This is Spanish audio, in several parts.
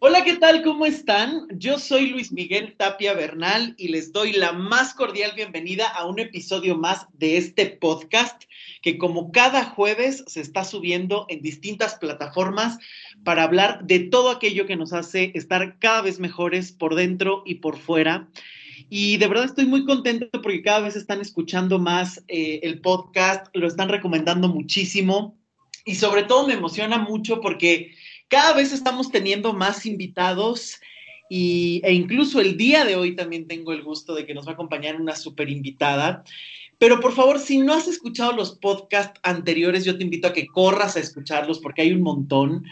Hola, ¿qué tal? ¿Cómo están? Yo soy Luis Miguel Tapia Bernal y les doy la más cordial bienvenida a un episodio más de este podcast que como cada jueves se está subiendo en distintas plataformas para hablar de todo aquello que nos hace estar cada vez mejores por dentro y por fuera. Y de verdad estoy muy contento porque cada vez están escuchando más eh, el podcast, lo están recomendando muchísimo y sobre todo me emociona mucho porque cada vez estamos teniendo más invitados y, e incluso el día de hoy también tengo el gusto de que nos va a acompañar una super invitada. Pero por favor, si no has escuchado los podcasts anteriores, yo te invito a que corras a escucharlos porque hay un montón.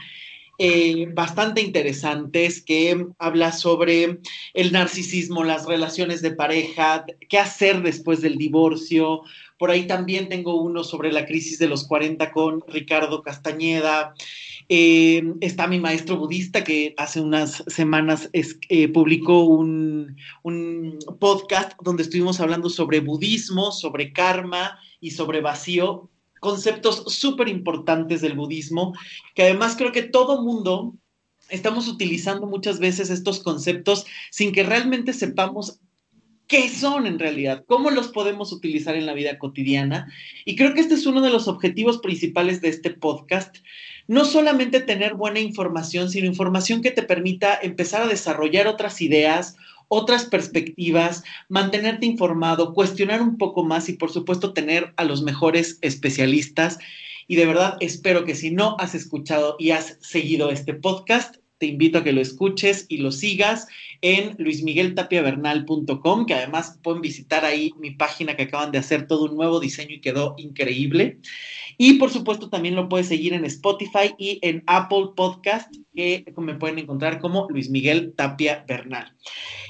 Eh, bastante interesantes que habla sobre el narcisismo, las relaciones de pareja, qué hacer después del divorcio. Por ahí también tengo uno sobre la crisis de los 40 con Ricardo Castañeda. Eh, está mi maestro budista que hace unas semanas eh, publicó un, un, podcast donde estuvimos hablando sobre budismo, sobre karma y sobre vacío, conceptos súper importantes del budismo, que además creo que todo mundo estamos utilizando muchas veces estos conceptos sin que realmente sepamos qué son en realidad, cómo los podemos utilizar en la vida cotidiana. Y creo que este es uno de los objetivos principales de este podcast, no solamente tener buena información, sino información que te permita empezar a desarrollar otras ideas, otras perspectivas, mantenerte informado, cuestionar un poco más y por supuesto tener a los mejores especialistas. Y de verdad espero que si no has escuchado y has seguido este podcast, te invito a que lo escuches y lo sigas en luismigueltapiavernal.com, que además pueden visitar ahí mi página que acaban de hacer todo un nuevo diseño y quedó increíble. Y por supuesto también lo puedes seguir en Spotify y en Apple Podcast, que me pueden encontrar como Luis Miguel Tapia Bernal.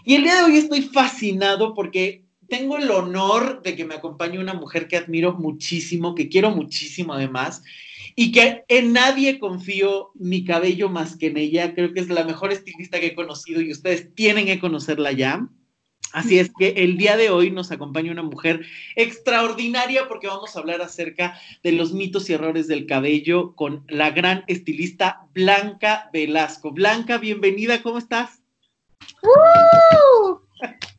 Y el día de hoy estoy fascinado porque tengo el honor de que me acompañe una mujer que admiro muchísimo, que quiero muchísimo además, y que en nadie confío mi cabello más que en ella. Creo que es la mejor estilista que he conocido y ustedes tienen que conocerla ya. Así es que el día de hoy nos acompaña una mujer extraordinaria porque vamos a hablar acerca de los mitos y errores del cabello con la gran estilista Blanca Velasco. Blanca, bienvenida, ¿cómo estás? ¡Uh!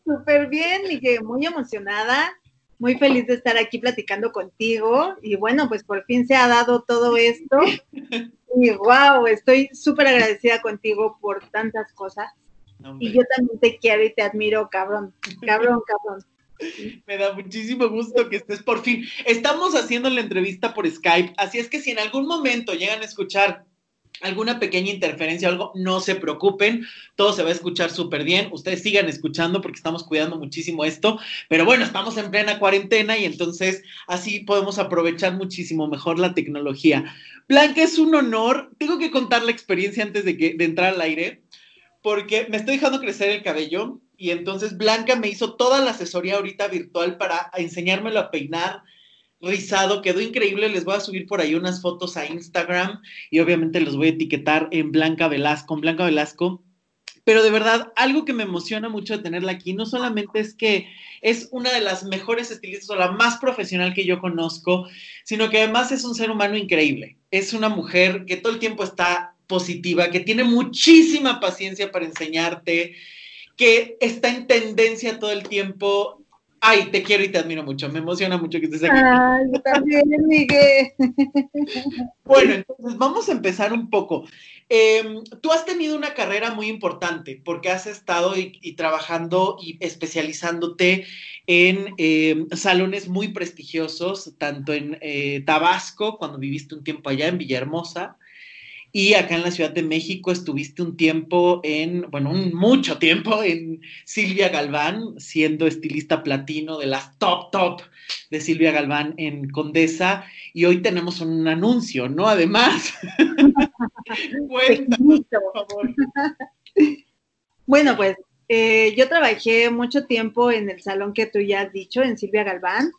Súper bien, Miguel, muy emocionada, muy feliz de estar aquí platicando contigo y bueno, pues por fin se ha dado todo esto y wow, estoy súper agradecida contigo por tantas cosas y yo también te quiero y te admiro, cabrón, cabrón, cabrón. Me da muchísimo gusto que estés por fin. Estamos haciendo la entrevista por Skype, así es que si en algún momento llegan a escuchar alguna pequeña interferencia o algo, no se preocupen, todo se va a escuchar súper bien, ustedes sigan escuchando porque estamos cuidando muchísimo esto, pero bueno, estamos en plena cuarentena y entonces así podemos aprovechar muchísimo mejor la tecnología. Blanca, es un honor, tengo que contar la experiencia antes de, que, de entrar al aire porque me estoy dejando crecer el cabello y entonces Blanca me hizo toda la asesoría ahorita virtual para enseñármelo a peinar rizado, quedó increíble, les voy a subir por ahí unas fotos a Instagram y obviamente los voy a etiquetar en Blanca Velasco, en Blanca Velasco. Pero de verdad, algo que me emociona mucho de tenerla aquí, no solamente es que es una de las mejores estilistas o la más profesional que yo conozco, sino que además es un ser humano increíble. Es una mujer que todo el tiempo está positiva, que tiene muchísima paciencia para enseñarte, que está en tendencia todo el tiempo. Ay, te quiero y te admiro mucho. Me emociona mucho que estés aquí. Ay, yo también, Miguel. Bueno, entonces vamos a empezar un poco. Em, tú has tenido una carrera muy importante porque has estado y, trabajando y especializándote en em, salones muy prestigiosos, tanto en eh, Tabasco, cuando viviste un tiempo allá en Villahermosa, y acá en la Ciudad de México estuviste un tiempo en, bueno, un mucho tiempo en Silvia Galván, siendo estilista platino de las top, top de Silvia Galván en Condesa. Y hoy tenemos un anuncio, ¿no? Además. Cuéntanos, por favor. Bueno, pues eh, yo trabajé mucho tiempo en el salón que tú ya has dicho, en Silvia Galván,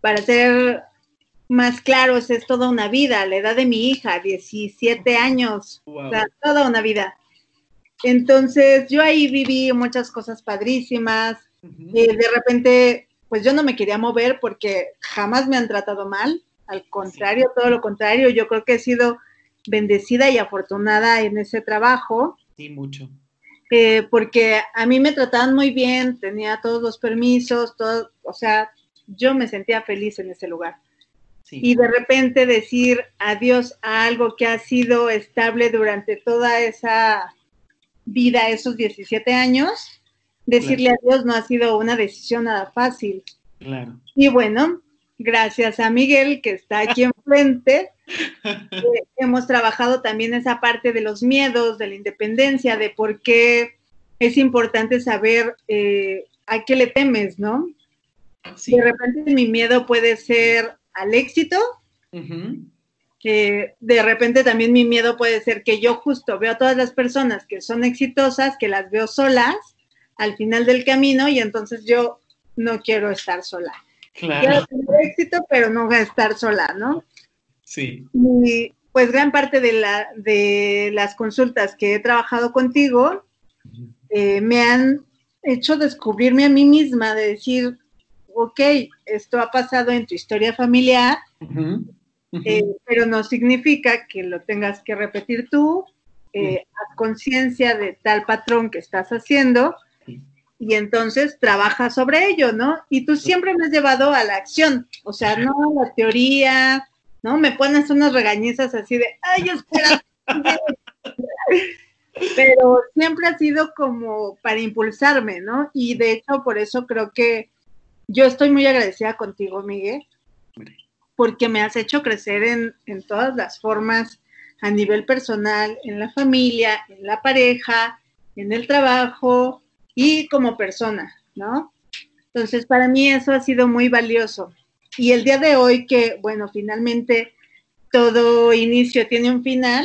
para hacer más claros, es toda una vida, la edad de mi hija, 17 años, o sea, toda una vida. Entonces, yo ahí viví muchas cosas padrísimas. y eh, de repente, pues yo no me quería mover porque jamás me han tratado mal. Al contrario, todo lo contrario, yo creo que he sido bendecida y afortunada en ese trabajo. Sí, mucho. Eh, porque a mí me trataban muy bien, tenía todos los permisos, todo, o sea, yo me sentía feliz en ese lugar. Y de repente decir adiós a algo que ha sido estable durante toda esa vida, esos 17 años, decirle adiós no ha sido una decisión nada fácil. Claro. Y bueno, gracias a Miguel que está aquí enfrente, eh, hemos trabajado también esa parte de los miedos, de la independencia, de por qué es importante saber eh, a qué le temes, ¿no? De repente mi miedo puede ser al éxito. que de repente también mi miedo puede ser que yo justo veo a todas las personas que son exitosas, que las veo solas al final del camino y entonces yo no quiero estar sola. Claro. Quiero éxito, pero no voy a estar sola, ¿no? Sí. Y pues gran parte de, la, de las consultas que he trabajado contigo eh, me han hecho descubrirme a mí misma, de decir, ok, esto ha pasado en tu historia familiar, eh, pero no significa que lo tengas que repetir tú, eh, a conciencia de tal patrón que estás haciendo, y entonces trabaja sobre ello, ¿no? Y tú siempre me has llevado a la acción, o sea, no a la teoría, ¿no? Me pones unas regañizas así de, ay, espera. Pero siempre ha sido como para impulsarme, ¿no? Y de hecho, por eso creo que yo estoy muy agradecida contigo, Miguel, porque me has hecho crecer en, en todas las formas, a nivel personal, en la familia, en la pareja, en el trabajo y como persona, ¿no? Entonces, para mí eso ha sido muy valioso. Y el día de hoy que, bueno, finalmente todo inicio tiene un final,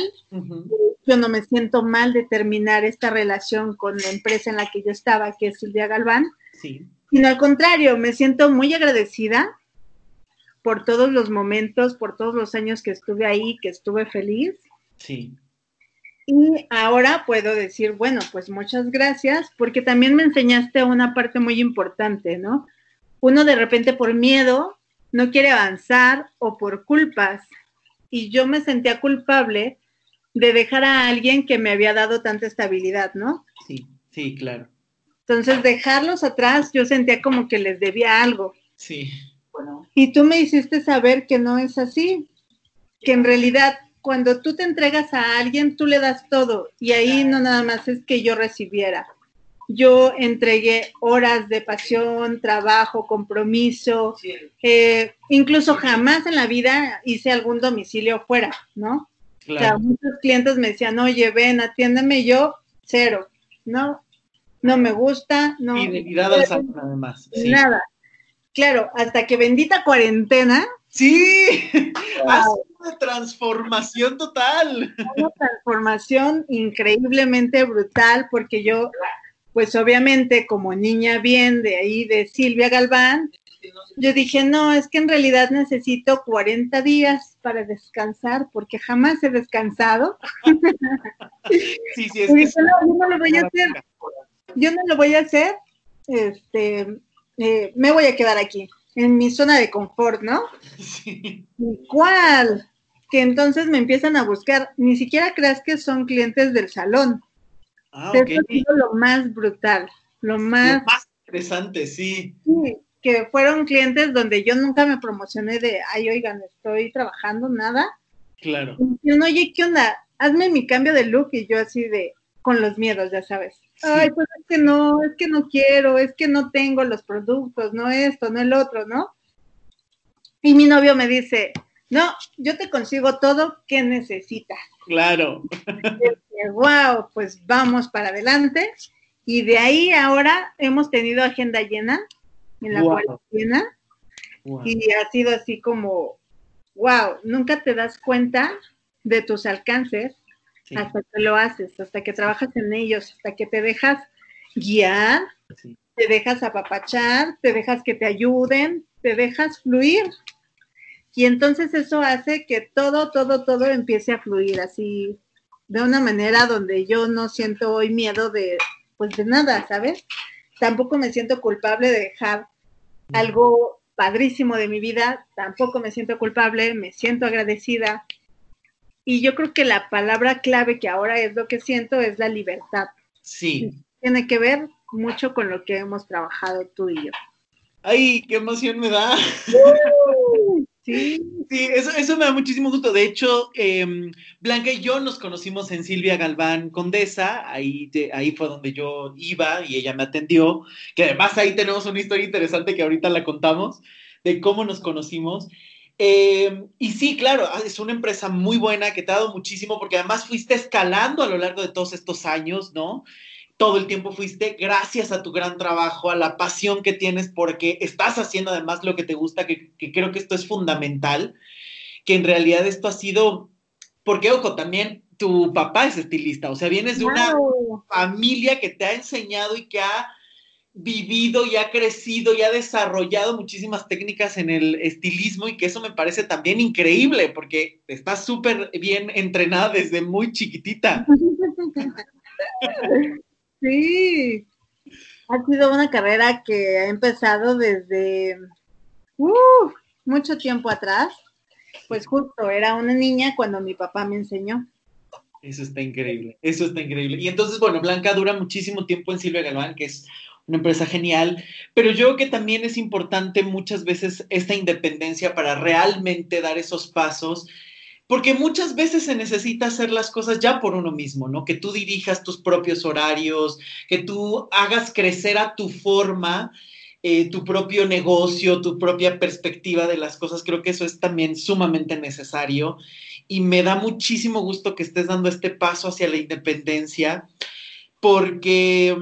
yo no me siento mal de terminar esta relación con la empresa en la que yo estaba, que es Silvia Galván. Sí sino al contrario, me siento muy agradecida por todos los momentos, por todos los años que estuve ahí, que estuve feliz. Sí. Y ahora puedo decir, bueno, pues muchas gracias, porque también me enseñaste una parte muy importante, ¿no? Uno de repente por miedo no quiere avanzar o por culpas. Y yo me sentía culpable de dejar a alguien que me había dado tanta estabilidad, ¿no? Sí, sí, claro. Entonces, dejarlos atrás, yo sentía como que les debía algo. Sí. Y tú me hiciste saber que no es así, que en realidad cuando tú te entregas a alguien, tú le das todo y ahí no nada más es que yo recibiera. Yo entregué horas de pasión, trabajo, compromiso, eh, incluso jamás en la vida hice algún domicilio fuera, ¿no? O sea, muchos clientes me decían, oye, ven, atiéndeme yo, cero, ¿no? No me gusta, no. Fidelidad al salón, además. Nada. Claro, hasta que bendita cuarentena. Sí, ha sido una transformación total. Una transformación increíblemente brutal, porque yo, pues obviamente, como niña bien de ahí de Silvia Galván, yo dije, no, es que en realidad necesito 40 días para descansar, porque jamás he descansado. Sí, sí, es no, no lo voy a hacer yo no lo voy a hacer, este, eh, me voy a quedar aquí, en mi zona de confort, ¿no? Sí. ¿Cuál? Que entonces me empiezan a buscar, ni siquiera creas que son clientes del salón. Ah. Eso ha sido lo más brutal, lo más... Lo más interesante, sí. Sí, que fueron clientes donde yo nunca me promocioné de, ay, oigan, estoy trabajando, nada. Claro. Y uno, oye, ¿qué onda? Hazme mi cambio de look y yo así de, con los miedos, ya sabes. Ay, pues es que no, es que no quiero, es que no tengo los productos, no esto, no el otro, ¿no? Y mi novio me dice, no, yo te consigo todo que necesitas. Claro. wow, pues vamos para adelante. Y de ahí ahora hemos tenido agenda llena en la cuarentena. Y ha sido así como, wow, nunca te das cuenta de tus alcances hasta que lo haces, hasta que trabajas en ellos, hasta que te dejas guiar, te dejas apapachar, te dejas que te ayuden, te dejas fluir. Y entonces eso hace que todo, todo, todo empiece a fluir así, de una manera donde yo no siento hoy miedo de, pues de nada, ¿sabes? Tampoco me siento culpable de dejar algo padrísimo de mi vida, tampoco me siento culpable, me siento agradecida, y yo creo que la palabra clave que ahora es lo que siento es la libertad. Sí. Tiene que ver mucho con lo que hemos trabajado tú y yo. ¡Ay, qué emoción me da! Sí. Sí, eso, eso me da muchísimo gusto. De hecho, em, Blanca y yo nos conocimos en Silvia Galván Condesa, ahí, ahí fue donde yo iba y ella me atendió, que además ahí tenemos una historia interesante que ahorita la contamos, de cómo nos conocimos. Em, y sí, claro, ah, es una empresa muy buena que te ha dado muchísimo porque además fuiste escalando a lo largo de todos estos años, ¿no? todo el tiempo fuiste gracias a tu gran trabajo, a la pasión que tienes porque estás haciendo además lo que te gusta, que, creo que esto es fundamental, que en realidad esto ha sido, porque ojo, también tu papá es estilista, o sea, vienes de una familia que te ha enseñado y que ha vivido y ha crecido y ha desarrollado muchísimas técnicas en el estilismo y que eso me parece también increíble porque estás súper bien entrenada desde muy chiquitita. Sí, ha sido una carrera que ha empezado desde uh, mucho tiempo atrás. Pues justo, era una niña cuando mi papá me enseñó. Eso está increíble, eso está increíble. Y entonces, bueno, Blanca dura muchísimo tiempo en Silvia Galván, que es una empresa genial, pero yo creo que también es importante muchas veces esta independencia para realmente dar esos pasos porque muchas veces se necesita hacer las cosas ya por uno mismo, ¿no? Que tú dirijas tus propios horarios, que tú hagas crecer a tu forma eh, tu propio negocio, tu propia perspectiva de las cosas. Creo que eso es también sumamente necesario y me da muchísimo gusto que estés dando este paso hacia la independencia porque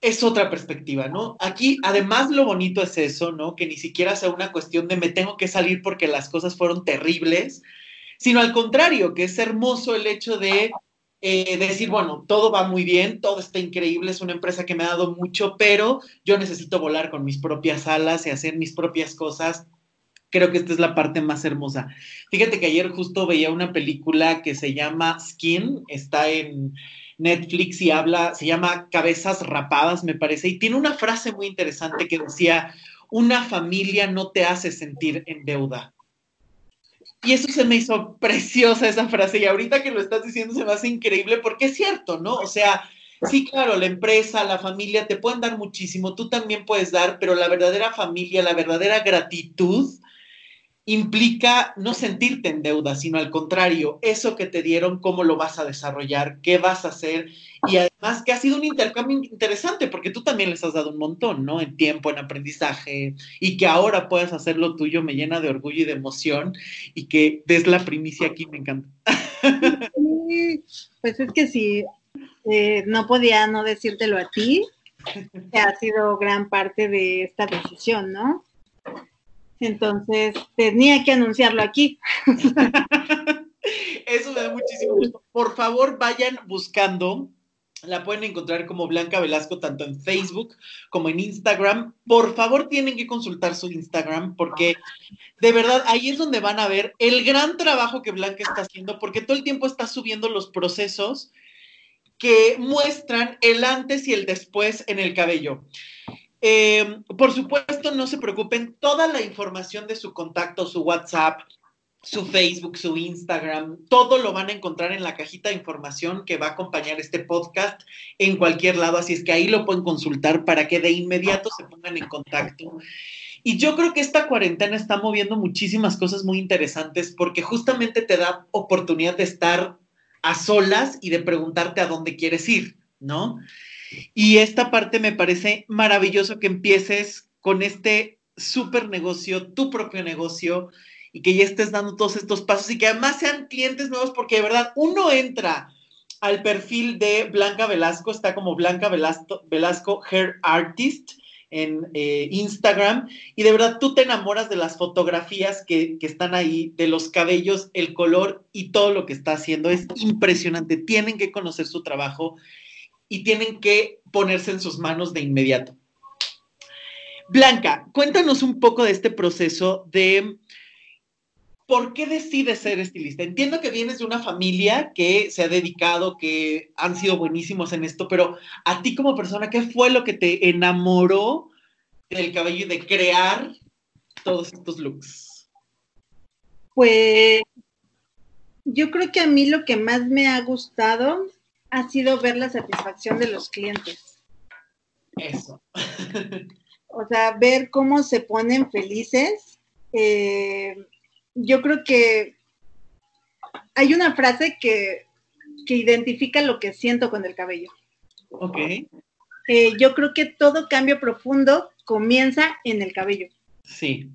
es otra perspectiva, ¿no? Aquí, además, lo bonito es eso, ¿no? Que ni siquiera sea una cuestión de me tengo que salir porque las cosas fueron terribles, sino al contrario, que es hermoso el hecho de eh, decir, bueno, todo va muy bien, todo está increíble, es una empresa que me ha dado mucho, pero yo necesito volar con mis propias alas y hacer mis propias cosas. Creo que esta es la parte más hermosa. Fíjate que ayer justo veía una película que se llama Skin, está en Netflix y habla, se llama Cabezas Rapadas, me parece, y tiene una frase muy interesante que decía, una familia no te hace sentir en deuda, y eso se me hizo preciosa esa frase y ahorita que lo estás diciendo se me hace increíble porque es cierto, ¿no? O sea, sí, claro, la empresa, la familia te pueden dar muchísimo, tú también puedes dar, pero la verdadera familia, la verdadera gratitud implica no sentirte en deuda, sino al contrario, eso que te dieron, cómo lo vas a desarrollar, qué vas a hacer y además que ha sido un intercambio interesante porque tú también les has dado un montón, ¿no? En tiempo, en aprendizaje y que ahora puedas hacer lo tuyo me llena de orgullo y de emoción y que des la primicia aquí me encanta. pues es que sí, eh, no podía no decírtelo a ti, que ha sido gran parte de esta decisión, ¿no? Entonces, tenía que anunciarlo aquí. Eso me da muchísimo gusto. Por favor, vayan buscando. La pueden encontrar como Blanca Velasco tanto en Facebook como en Instagram. Por favor, tienen que consultar su Instagram porque de verdad ahí es donde van a ver el gran trabajo que Blanca está haciendo porque todo el tiempo está subiendo los procesos que muestran el antes y el después en el cabello. Eh, por supuesto, no se preocupen, toda la información de su contacto, su WhatsApp, su Facebook, su Instagram, todo lo van a encontrar en la cajita de información que va a acompañar este podcast en cualquier lado, así es que ahí lo pueden consultar para que de inmediato se pongan en contacto. Y yo creo que esta cuarentena está moviendo muchísimas cosas muy interesantes porque justamente te da oportunidad de estar a solas y de preguntarte a dónde quieres ir, ¿no? Y esta parte me parece maravilloso que empieces con este súper negocio, tu propio negocio, y que ya estés dando todos estos pasos y que además sean clientes nuevos, porque de verdad uno entra al perfil de Blanca Velasco, está como Blanca Velasco, Velasco Hair Artist en eh, Instagram, y de verdad tú te enamoras de las fotografías que, que están ahí, de los cabellos, el color y todo lo que está haciendo. Es impresionante, tienen que conocer su trabajo y tienen que ponerse en sus manos de inmediato. Blanca, cuéntanos un poco de este proceso de por qué decides ser estilista. Entiendo que vienes de una familia que se ha dedicado, que han sido buenísimos en esto, pero a ti como persona, ¿qué fue lo que te enamoró del cabello y de crear todos estos looks? Pues yo creo que a mí lo que más me ha gustado ha sido ver la satisfacción de los clientes. Eso. o sea, ver cómo se ponen felices. Eh, yo creo que hay una frase que, identifica lo que siento con el cabello. Ok. Eh, yo creo que todo cambio profundo comienza en el cabello. Sí.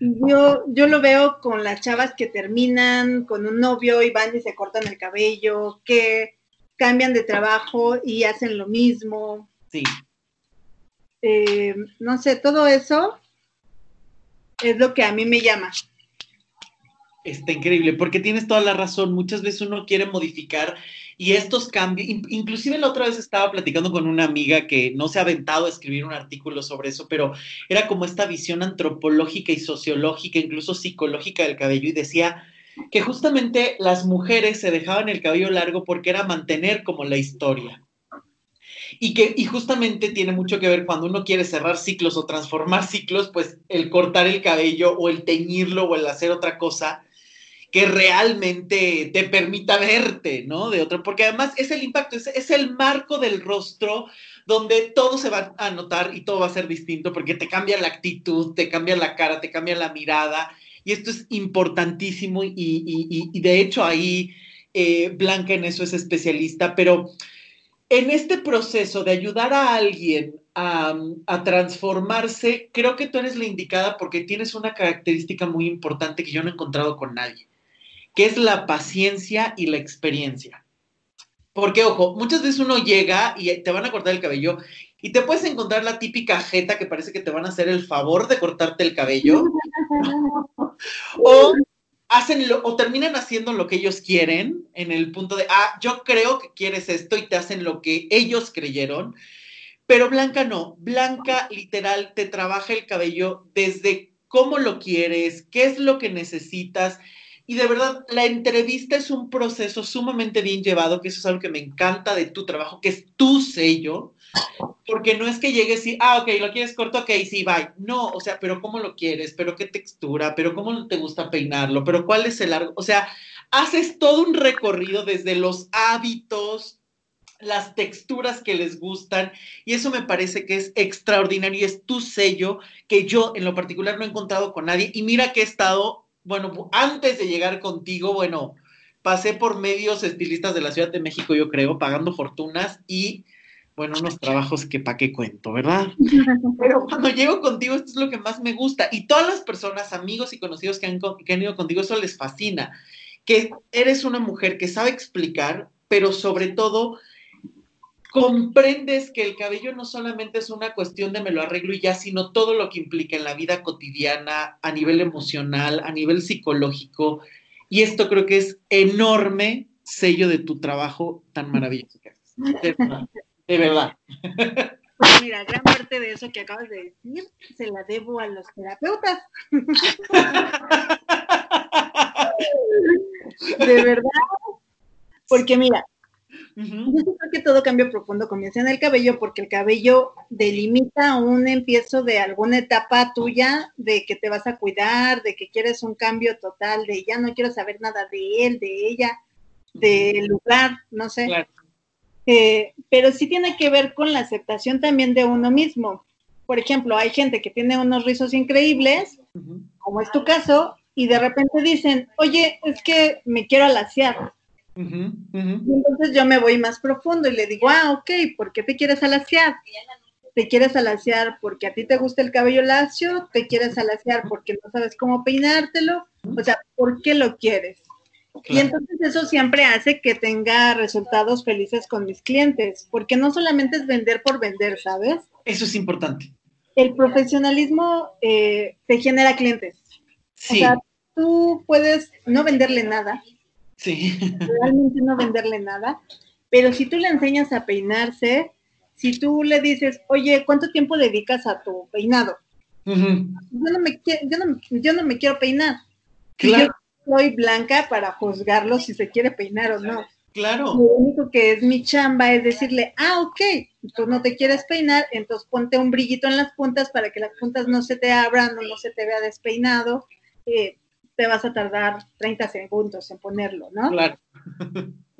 Yo, yo lo veo con las chavas que terminan con un novio y van y se cortan el cabello, que cambian de trabajo y hacen lo mismo. Sí. Eh, no sé, todo eso es lo que a mí me llama. Está increíble, porque tienes toda la razón. Muchas veces uno quiere modificar y estos cambios, inclusive la otra vez estaba platicando con una amiga que no se ha aventado a escribir un artículo sobre eso, pero era como esta visión antropológica y sociológica, incluso psicológica del cabello, y decía que justamente las mujeres se dejaban el cabello largo porque era mantener como la historia. Y que y justamente tiene mucho que ver cuando uno quiere cerrar ciclos o transformar ciclos, pues el cortar el cabello o el teñirlo o el hacer otra cosa que realmente te permita verte, ¿no? De otro, porque además es el impacto, es, es, el marco del rostro donde todo se va a notar y todo va a ser distinto porque te cambia la actitud, te cambia la cara, te cambia la mirada y esto es importantísimo y, de hecho ahí eh, Blanca en eso es especialista, pero en este proceso de ayudar a alguien a, a, transformarse, creo que tú eres la indicada porque tienes una característica muy importante que yo no he encontrado con nadie que es la paciencia y la experiencia. Porque, ojo, muchas veces uno llega y te van a cortar el cabello y te puedes encontrar la típica jeta que parece que te van a hacer el favor de cortarte el cabello. o hacen o terminan haciendo lo que ellos quieren en el punto de, ah, yo creo que quieres esto y te hacen lo que ellos creyeron. Pero Blanca no, Blanca literal te trabaja el cabello desde cómo lo quieres, qué es lo que necesitas. Y de verdad, la entrevista es un proceso sumamente bien llevado, que eso es algo que me encanta de tu trabajo, que es tu sello, porque no es que llegues y, ah, ok, lo quieres corto, ok, sí, bye. No, o sea, pero ¿cómo lo quieres? ¿Pero qué textura? ¿Pero cómo te gusta peinarlo? ¿Pero cuál es el largo? O sea, haces todo un recorrido desde los hábitos, las texturas que les gustan, y eso me parece que es extraordinario y es tu sello que yo en lo particular no he encontrado con nadie. Y mira que he estado bueno, antes de llegar contigo, bueno, pasé por medios estilistas de la Ciudad de México, yo creo, pagando fortunas y, bueno, unos trabajos que pa' qué cuento, ¿verdad? Pero cuando llego contigo, esto es lo que más me gusta. Y todas las personas, amigos y conocidos que han, que han ido contigo, eso les fascina. Que eres una mujer que sabe explicar, pero sobre todo comprendes que el cabello no solamente es una cuestión de me lo arreglo y ya, sino todo lo que implica en la vida cotidiana, a nivel emocional, a nivel psicológico. Y esto creo que es enorme sello de tu trabajo tan maravilloso que haces. De verdad. Pues mira, gran parte de eso que acabas de decir se la debo a los terapeutas. De verdad. Porque mira, yo creo que todo cambio profundo comienza en el cabello porque el cabello delimita un empiezo de alguna etapa tuya de que te vas a cuidar, de que quieres un cambio total, de ya no quiero saber nada de él, de ella, del lugar, no sé. Eh, pero sí tiene que ver con la aceptación también de uno mismo. Por ejemplo, hay gente que tiene unos rizos increíbles, como es tu caso, y de repente dicen, oye, es que me quiero alaciar entonces yo me voy más profundo y le digo, ah, ok, ¿por qué te quieres alaciar? ¿Te quieres alaciar porque a ti te gusta el cabello lacio? ¿Te quieres alaciar porque no sabes cómo peinártelo? O sea, ¿por qué lo quieres? Y entonces eso siempre hace que tenga resultados felices con mis clientes, porque no solamente es vender por vender, ¿sabes? Eso es importante. El profesionalismo eh, te genera clientes. Sí. O sea, tú puedes no venderle nada, Sí. Realmente no venderle nada. Pero si tú le enseñas a peinarse, si tú le dices, oye, ¿cuánto tiempo dedicas a tu peinado? yo, no me, yo, no, yo no me quiero peinar. Claro. Yo soy blanca para juzgarlo si se quiere peinar o no. Claro. Lo único que es mi chamba es decirle, ah, ok, tú no te quieres peinar, entonces ponte un brillito en las puntas para que las puntas no se te abran o no se te vea despeinado. Eh, te vas a tardar 30 segundos en ponerlo, ¿no? Claro.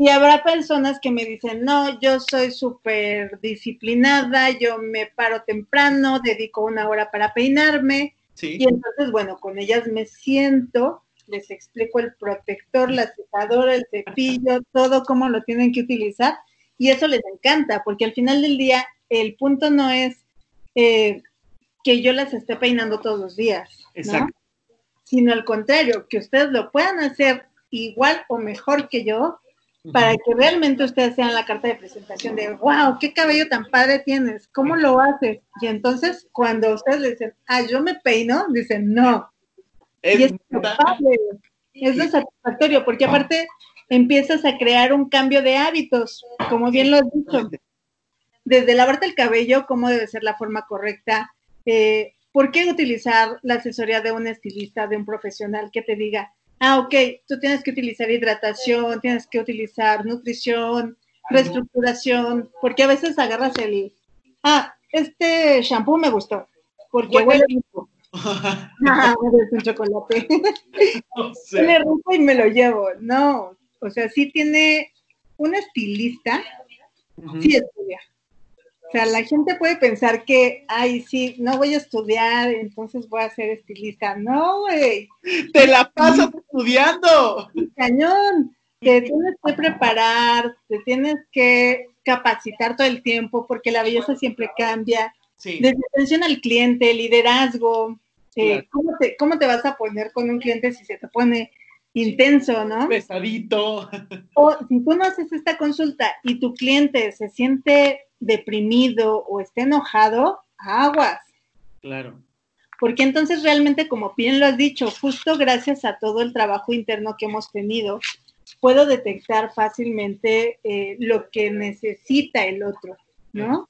Y habrá personas que me dicen, no, yo soy súper disciplinada, yo me paro temprano, dedico una hora para peinarme. Sí. Y entonces, bueno, con ellas me siento, les explico el protector, la secadora, el cepillo, todo cómo lo tienen que utilizar. Y eso les encanta, porque al final del día el punto no es eh, que yo las esté peinando todos los días, sino al contrario, que ustedes lo puedan hacer igual o mejor que yo, para que realmente ustedes sean la carta de presentación de, wow, qué cabello tan padre tienes, ¿cómo lo haces? Y entonces cuando ustedes le dicen, ah, yo me peino, dicen, no. Es y es padre, es satisfactorio, porque aparte empiezas a crear un cambio de hábitos, como bien lo has dicho, desde lavarte el cabello, cómo debe ser la forma correcta, eh, ¿por qué utilizar la asesoría de un estilista, de un profesional que te diga, ah, ok, tú tienes que utilizar hidratación, tienes que utilizar nutrición, reestructuración, porque a veces agarras el, ah, este shampoo me gustó, porque huele rico. Ah, es un chocolate. No sé. Y me lo llevo. No, o sea, sí tiene un estilista, Ujú. sí estudia. O sea, la gente puede pensar que, ay, sí, no voy a estudiar, entonces voy a ser estilista. No, güey, Te la pasas estudiando. cañón. Te tienes que preparar, te tienes que capacitar todo el tiempo, porque la belleza siempre cambia. Sí. Desde atención al cliente, liderazgo, eh, Claro. ¿cómo, te, ¿cómo te vas a poner con un cliente si se te pone intenso, no? Pesadito. O si tú no haces esta consulta y tu cliente se siente deprimido o está enojado, aguas. Claro. Porque entonces realmente, como bien lo has dicho, justo gracias a todo el trabajo interno que hemos tenido, puedo detectar fácilmente eh, lo que necesita el otro, ¿no?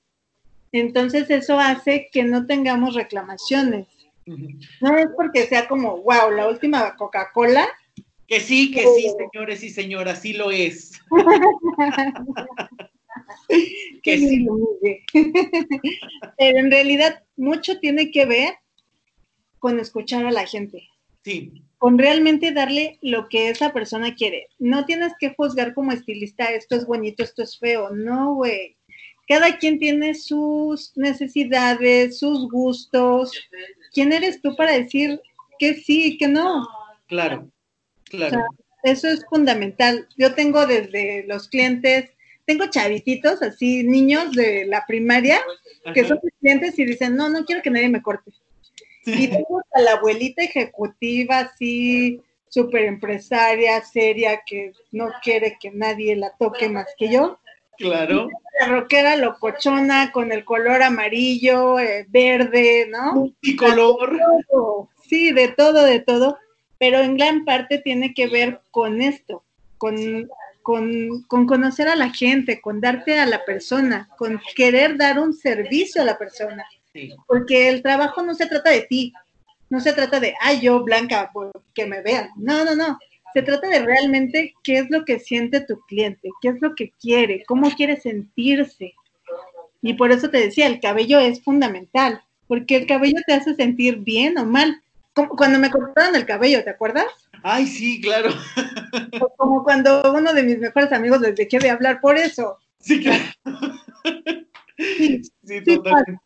Entonces eso hace que no tengamos reclamaciones. No es porque sea como, wow, la última Coca-Cola, Que sí, que sí, señores y señoras, sí lo es. que sí. Pero en realidad mucho tiene que ver con escuchar a la gente, Sí, con realmente darle lo que esa persona quiere. No tienes que juzgar como estilista, esto es bonito, esto es feo. No, güey. Cada quien tiene sus necesidades, sus gustos. ¿Quién eres tú para decir que sí y que no? claro, claro. Eso es fundamental. Yo tengo desde los clientes, tengo chavititos, así niños de la primaria, que son mis clientes y dicen, no, no quiero que nadie me corte. Y tengo a la abuelita ejecutiva, así, súper empresaria, seria, que no quiere que nadie la toque más que yo. Claro. La rockera locochona con el color amarillo, eh, verde, ¿no? Multicolor. sí, de todo, de todo, pero en gran parte tiene que ver con esto, con, con, con conocer a la gente, con darte a la persona, con querer dar un servicio a la persona, Sí, porque el trabajo no se trata de ti, no se trata de, ay, yo blanca, que me vean, no, no, no. Se trata de realmente qué es lo que siente tu cliente, qué es lo que quiere, cómo quiere sentirse. Y por eso te decía, el cabello es fundamental, porque el cabello te hace sentir bien o mal. Como cuando me cortaron el cabello, ¿te acuerdas? Ay, sí, claro. O como cuando uno de mis mejores amigos les dejé de hablar por eso. Sí, claro. Sí, Sí, sí totalmente.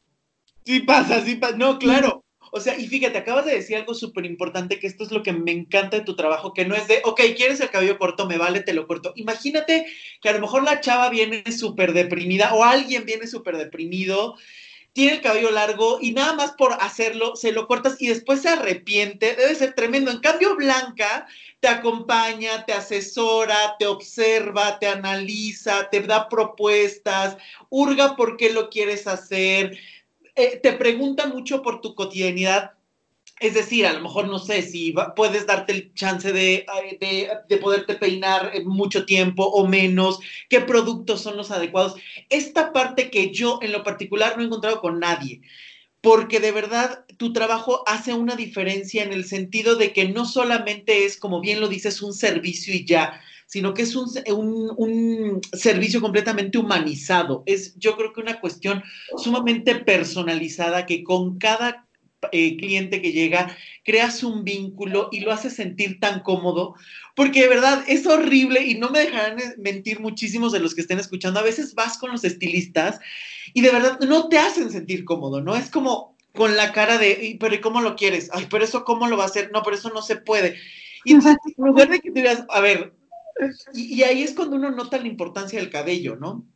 Sí pasa, sí pasa. No, claro. O sea, y fíjate, acabas de decir algo súper importante, que esto es lo que me encanta de tu trabajo, que no es de, ok, ¿quieres el cabello corto? Me vale, te lo corto. Imagínate que a lo mejor la chava viene súper deprimida o alguien viene súper deprimido, tiene el cabello largo y nada más por hacerlo se lo cortas y después se arrepiente. Debe ser tremendo. En cambio, Blanca te acompaña, te asesora, te observa, te analiza, te da propuestas, hurga por qué lo quieres hacer, eh, te pregunta mucho por tu cotidianidad. Es decir, a lo mejor no sé si va- puedes darte el chance de, de, de poderte peinar eh, mucho tiempo o menos, qué productos son los adecuados. Esta parte que yo en lo particular no he encontrado con nadie, porque de verdad tu trabajo hace una diferencia en el sentido de que no solamente es, como bien lo dices, un servicio y ya, sino que es un, un, un servicio completamente humanizado. Es yo creo que una cuestión sumamente personalizada que con cada eh, cliente que llega, creas un vínculo y lo haces sentir tan cómodo, porque de verdad es horrible y no me dejarán mentir muchísimos de los que estén escuchando. A veces vas con los estilistas y de verdad no te hacen sentir cómodo, ¿no? Es como con la cara de, pero ¿cómo lo quieres? Ay, pero eso ¿cómo lo va a hacer? No, pero eso no se puede. Y entonces, vuelve que te digas, a ver, y, ahí es cuando uno nota la importancia del cabello, ¿no?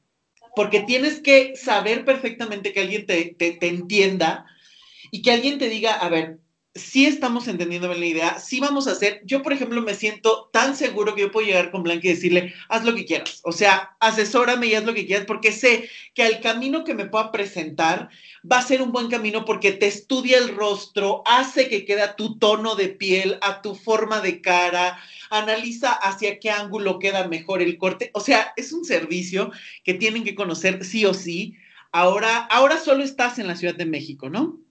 Porque tienes que saber perfectamente que alguien te, te entienda y que alguien te diga, a ver, sí estamos entendiendo bien la idea, sí vamos a hacer, yo por ejemplo me siento tan seguro que yo puedo llegar con Blanca y decirle, haz lo que quieras, o sea, asesórame y haz lo que quieras, porque sé que al camino que me pueda presentar va a ser un buen camino porque te estudia el rostro, hace que quede a tu tono de piel, a tu forma de cara, analiza hacia qué ángulo queda mejor el corte, o sea, es un servicio que tienen que conocer sí o sí. Ahora, ahora solo estás en la Ciudad de México, ¿no?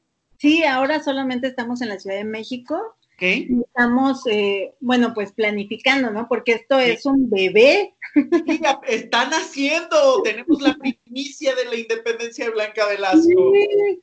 Sí, ahora solamente estamos en la Ciudad de México. Okay. Estamos, eh, bueno, pues planificando, ¿no? Porque esto es un bebé. Sí, están haciendo, tenemos la primicia de la independencia de Blanca Velasco. Sí,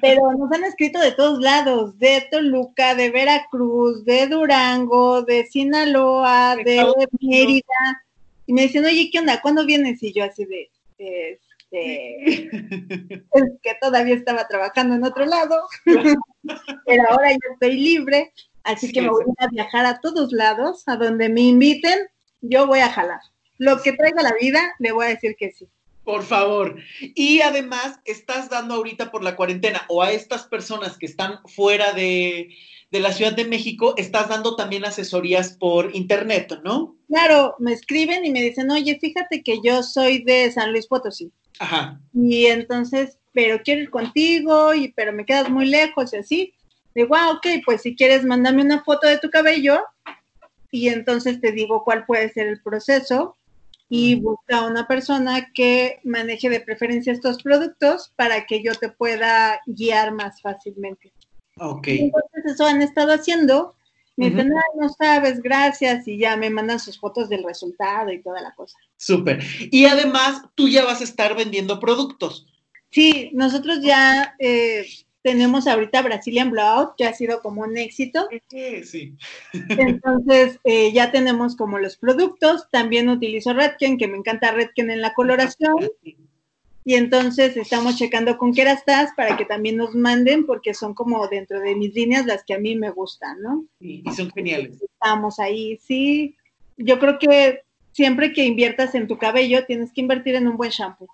pero nos han escrito de todos lados, de Toluca, de Veracruz, de Durango, de Sinaloa, de Mérida. Y me dicen, oye, ¿qué onda? ¿Cuándo vienes? Y yo así de, este, que todavía estaba trabajando en otro lado, pero ahora ya estoy libre, así que me voy a viajar a todos lados, a donde me inviten, yo voy a jalar. Lo que traiga la vida, le voy a decir que sí. Por favor. Y además, estás dando ahorita por la cuarentena o a estas personas que están fuera de, de la Ciudad de México, estás dando también asesorías por internet, ¿no? Claro, me escriben y me dicen, oye, fíjate que yo soy de San Luis Potosí. Ajá. Y entonces, pero quiero ir contigo, y pero me quedas muy lejos y así. Digo, ah, ok, pues si quieres, mándame una foto de tu cabello y entonces te digo cuál puede ser el proceso y busca una persona que maneje de preferencia estos productos para que yo te pueda guiar más fácilmente. Ok. Entonces eso han estado haciendo. Me dicen, uh -huh. no sabes, gracias, y ya me mandan sus fotos del resultado y toda la cosa. Súper. Y además, tú ya vas a estar vendiendo productos. Sí, nosotros ya eh, tenemos ahorita Brazilian Blowout, que ha sido como un éxito. Sí. Entonces, eh, ya tenemos como los productos. También utilizo Redken, que me encanta Redken en la coloración. Y entonces estamos checando con qué estás para que también nos manden, porque son como dentro de mis líneas las que a mí me gustan, ¿no? Y son geniales. Estamos ahí, sí. Yo creo que siempre que inviertas en tu cabello, tienes que invertir en un buen shampoo.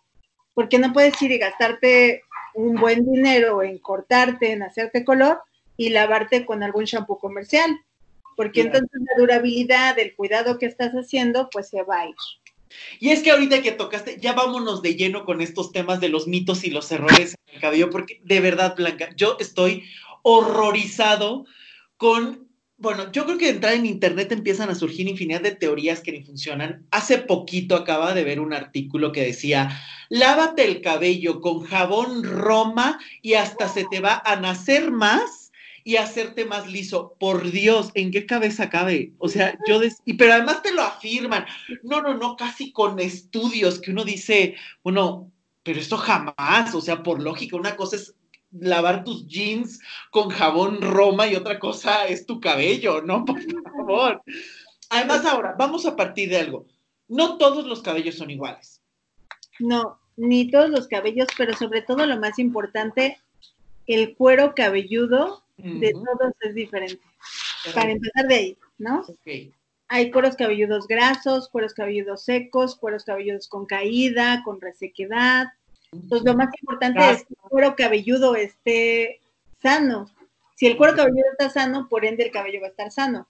Porque no puedes ir y gastarte un buen dinero en cortarte, en hacerte color y lavarte con algún shampoo comercial. Porque claro. entonces la durabilidad, el cuidado que estás haciendo, pues se va a ir. Y es que ahorita que tocaste, ya vámonos de lleno con estos temas de los mitos y los errores en el cabello, porque de verdad, Blanca, yo estoy horrorizado con, bueno, yo creo que de entrar en internet empiezan a surgir infinidad de teorías que ni funcionan. Hace poquito acaba de ver un artículo que decía, lávate el cabello con jabón Roma y hasta se te va a nacer más y hacerte más liso. Por Dios, ¿en qué cabeza cabe? O sea, yo, des... y, pero además te lo afirman. No, no, no, casi con estudios que uno dice, bueno, pero esto jamás, o sea, por lógica, una cosa es lavar tus jeans con jabón Roma y otra cosa es tu cabello, ¿no? Por favor. Además, ahora, vamos a partir de algo. No todos los cabellos son iguales. No, ni todos los cabellos, pero sobre todo lo más importante, el cuero cabelludo de uh -huh. todos es diferente. Para empezar de ahí, ¿no? Okay. Hay cueros cabelludos grasos, cueros cabelludos secos, cueros cabelludos con caída, con resequedad. Entonces, lo más importante es que el cuero cabelludo esté sano. Si el cuero cabelludo está sano, por ende el cabello va a estar sano.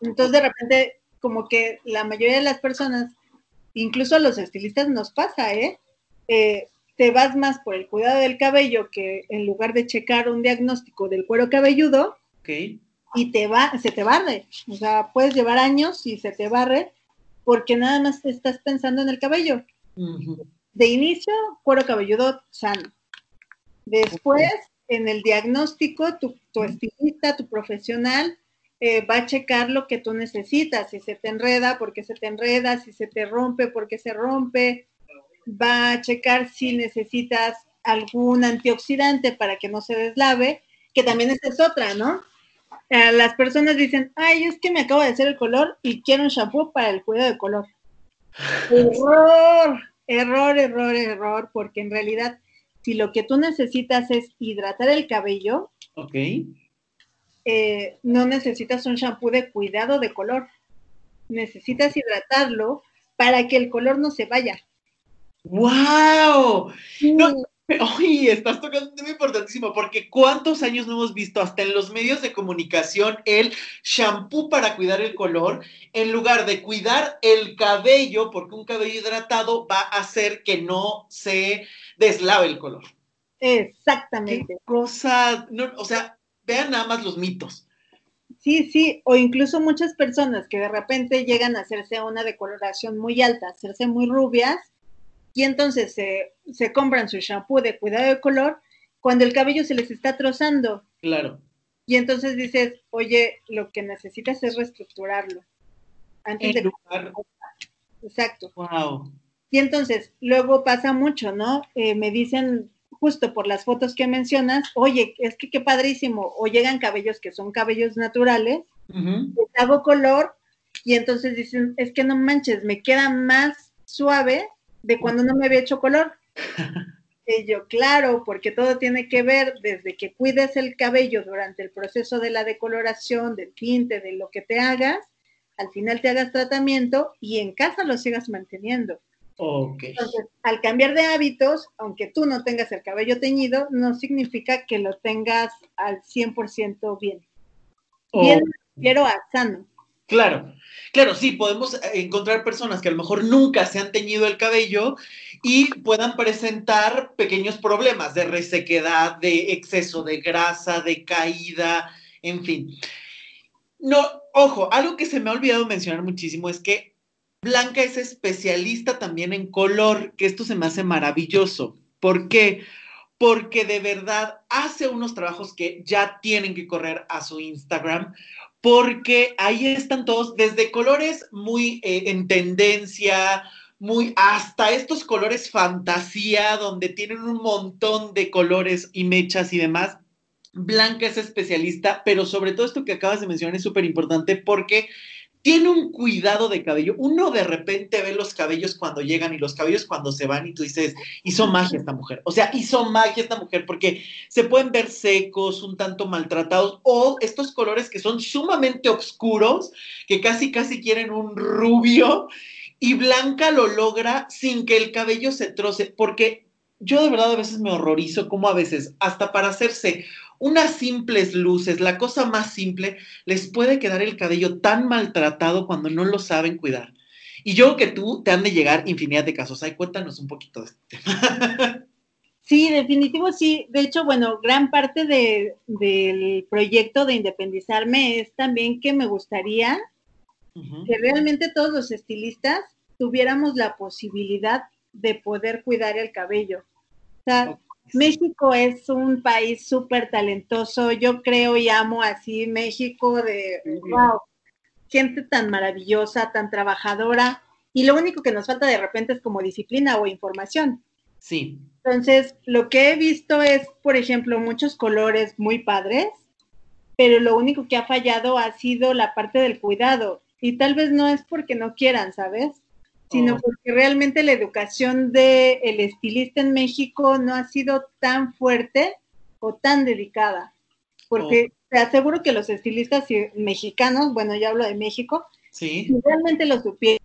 Entonces, de repente, como que la mayoría de las personas, incluso a los estilistas nos pasa, ¿eh? eh te vas más por el cuidado del cabello que en lugar de checar un diagnóstico del cuero cabelludo okay. y te va, se te barre. O sea, puedes llevar años y se te barre porque nada más estás pensando en el cabello. Uh -huh. De inicio, cuero cabelludo sano. Después, okay. en el diagnóstico, tu, tu estilista, tu profesional, eh, va a checar lo que tú necesitas. Si se te enreda, por qué se te enreda, si se te rompe, por qué se rompe, va a checar si necesitas algún antioxidante para que no se deslave que también esta es otra, ¿no? Eh, las personas dicen, ay, es que me acabo de hacer el color y quiero un shampoo para el cuidado de color. error, error, error, error, porque en realidad, si lo que tú necesitas es hidratar el cabello, Ok. eh, no necesitas un shampoo de cuidado de color. Necesitas hidratarlo para que el color no se vaya. ¡Wow! No, Oye, estás tocando un tema importantísimo, porque ¿cuántos años no hemos visto hasta en los medios de comunicación el shampoo para cuidar el color, en lugar de cuidar el cabello, porque un cabello hidratado va a hacer que no se deslave el color? Exactamente. ¿Qué cosa? No, o sea, vean nada más los mitos. Sí, sí, o incluso muchas personas que de repente llegan a hacerse una decoloración muy alta, hacerse muy rubias, y entonces se, se compran su shampoo de cuidado de color cuando el cabello se les está trozando. Claro. Y entonces dices, oye, lo que necesitas es reestructurarlo. Antes En de... lugar. Exacto. Wow. Y entonces, luego pasa mucho, ¿no? Eh, me dicen, justo por las fotos que mencionas, oye, es que qué padrísimo, o llegan cabellos que son cabellos naturales, les hago color, y entonces dicen, es que no manches, me queda más suave de cuando no me había hecho color. Y yo, claro, porque todo tiene que ver desde que cuides el cabello durante el proceso de la decoloración, del tinte, de lo que te hagas, al final te hagas tratamiento y en casa lo sigas manteniendo. Ok. Entonces, al cambiar de hábitos, aunque tú no tengas el cabello teñido, no significa que lo tengas al 100% bien. Bien, Oh. refiero a sano. Claro, claro, sí, podemos encontrar personas que a lo mejor nunca se han teñido el cabello y puedan presentar pequeños problemas de resequedad, de exceso de grasa, de caída, en fin. No, ojo, algo que se me ha olvidado mencionar muchísimo es que Blanca es especialista también en color, que esto se me hace maravilloso. ¿Por qué? Porque de verdad hace unos trabajos que ya tienen que correr a su Instagram, porque ahí están todos, desde colores muy eh, en tendencia, muy hasta estos colores fantasía, donde tienen un montón de colores y mechas y demás. Blanca es especialista, pero sobre todo esto que acabas de mencionar es súper importante porque tiene un cuidado de cabello. Uno de repente ve los cabellos cuando llegan y los cabellos cuando se van y tú dices, hizo magia esta mujer. O sea, hizo magia esta mujer porque se pueden ver secos, un tanto maltratados o estos colores que son sumamente oscuros, que casi, casi quieren un rubio y Blanca lo logra sin que el cabello se troce, porque yo de verdad a veces me horrorizo como a veces, hasta para hacerse unas simples luces, la cosa más simple, les puede quedar el cabello tan maltratado cuando no lo saben cuidar. Y yo que tú te han de llegar infinidad de casos. Ay, cuéntanos un poquito de este tema. Sí, definitivo sí. De hecho, bueno, gran parte de, del proyecto de independizarme es también que me gustaría que realmente todos los estilistas tuviéramos la posibilidad de poder cuidar el cabello. O sea, México es un país súper talentoso. Yo creo y amo así México de, wow, gente tan maravillosa, tan trabajadora. Y lo único que nos falta de repente es como disciplina o información. Sí, Entonces, lo que he visto es, por ejemplo, muchos colores muy padres, pero lo único que ha fallado ha sido la parte del cuidado. Y tal vez no es porque no quieran, ¿sabes? Sino Oh. porque realmente la educación del el estilista en México no ha sido tan fuerte o tan dedicada. Porque te aseguro que los estilistas mexicanos, bueno, ya hablo de México, sí. si realmente lo supieran,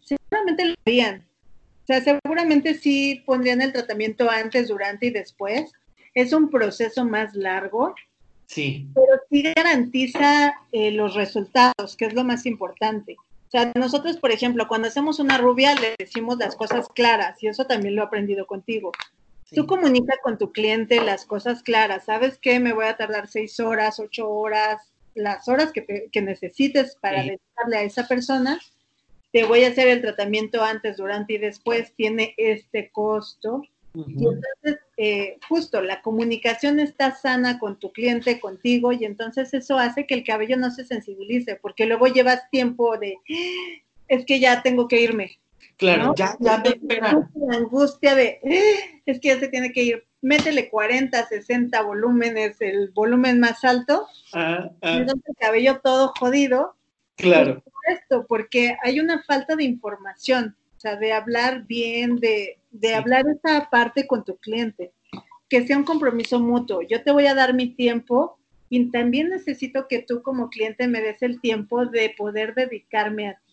seguramente lo harían. O sea, seguramente sí pondrían el tratamiento antes, durante y después. Es un proceso más largo, Sí, pero sí garantiza eh, los resultados, que es lo más importante. O sea, nosotros, por ejemplo, cuando hacemos una rubia, le decimos las cosas claras, y eso también lo he aprendido contigo. sí. Tú comunica con tu cliente las cosas claras. ¿Sabes qué? Me voy a tardar seis horas, ocho horas, las horas que, te- que necesites para Sí. dedicarle a esa persona. Te voy a hacer el tratamiento antes, durante y después. Tiene este costo. Y entonces, eh, justo, la comunicación está sana con tu cliente, contigo, y entonces eso hace que el cabello no se sensibilice, porque luego llevas tiempo de, "Ah, es que ya tengo que irme. Claro, ¿no? ya, ya esperan. La angustia de, "Ah, es que ya se tiene que ir, métele 40, 60 volúmenes, el volumen más alto, ah, ah. entonces el cabello todo jodido. Claro. Por esto, porque hay una falta de información, sea, de hablar bien, de, de hablar esa parte con tu cliente, que sea un compromiso mutuo. Yo te voy a dar mi tiempo y también necesito que tú como cliente me des el tiempo de poder dedicarme a ti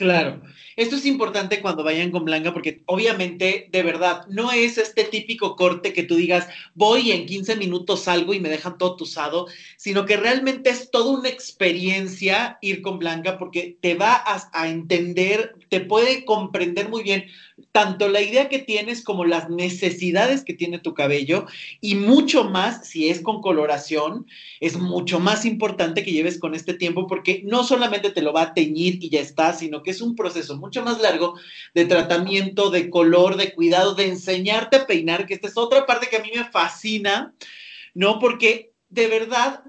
Claro, esto es importante cuando vayan con Blanca porque obviamente, de verdad, no es este típico corte que tú digas, voy y en 15 minutos salgo y me dejan todo tusado, sino que realmente es toda una experiencia ir con Blanca porque te va a, a entender, te puede comprender muy bien tanto la idea que tienes como las necesidades que tiene tu cabello y mucho más si es con coloración, es mucho más importante que lleves con este tiempo porque no solamente te lo va a teñir y ya está, sino que es un proceso mucho más largo de tratamiento, de color, de cuidado, de enseñarte a peinar, que esta es otra parte que a mí me fascina, ¿no? Porque de verdad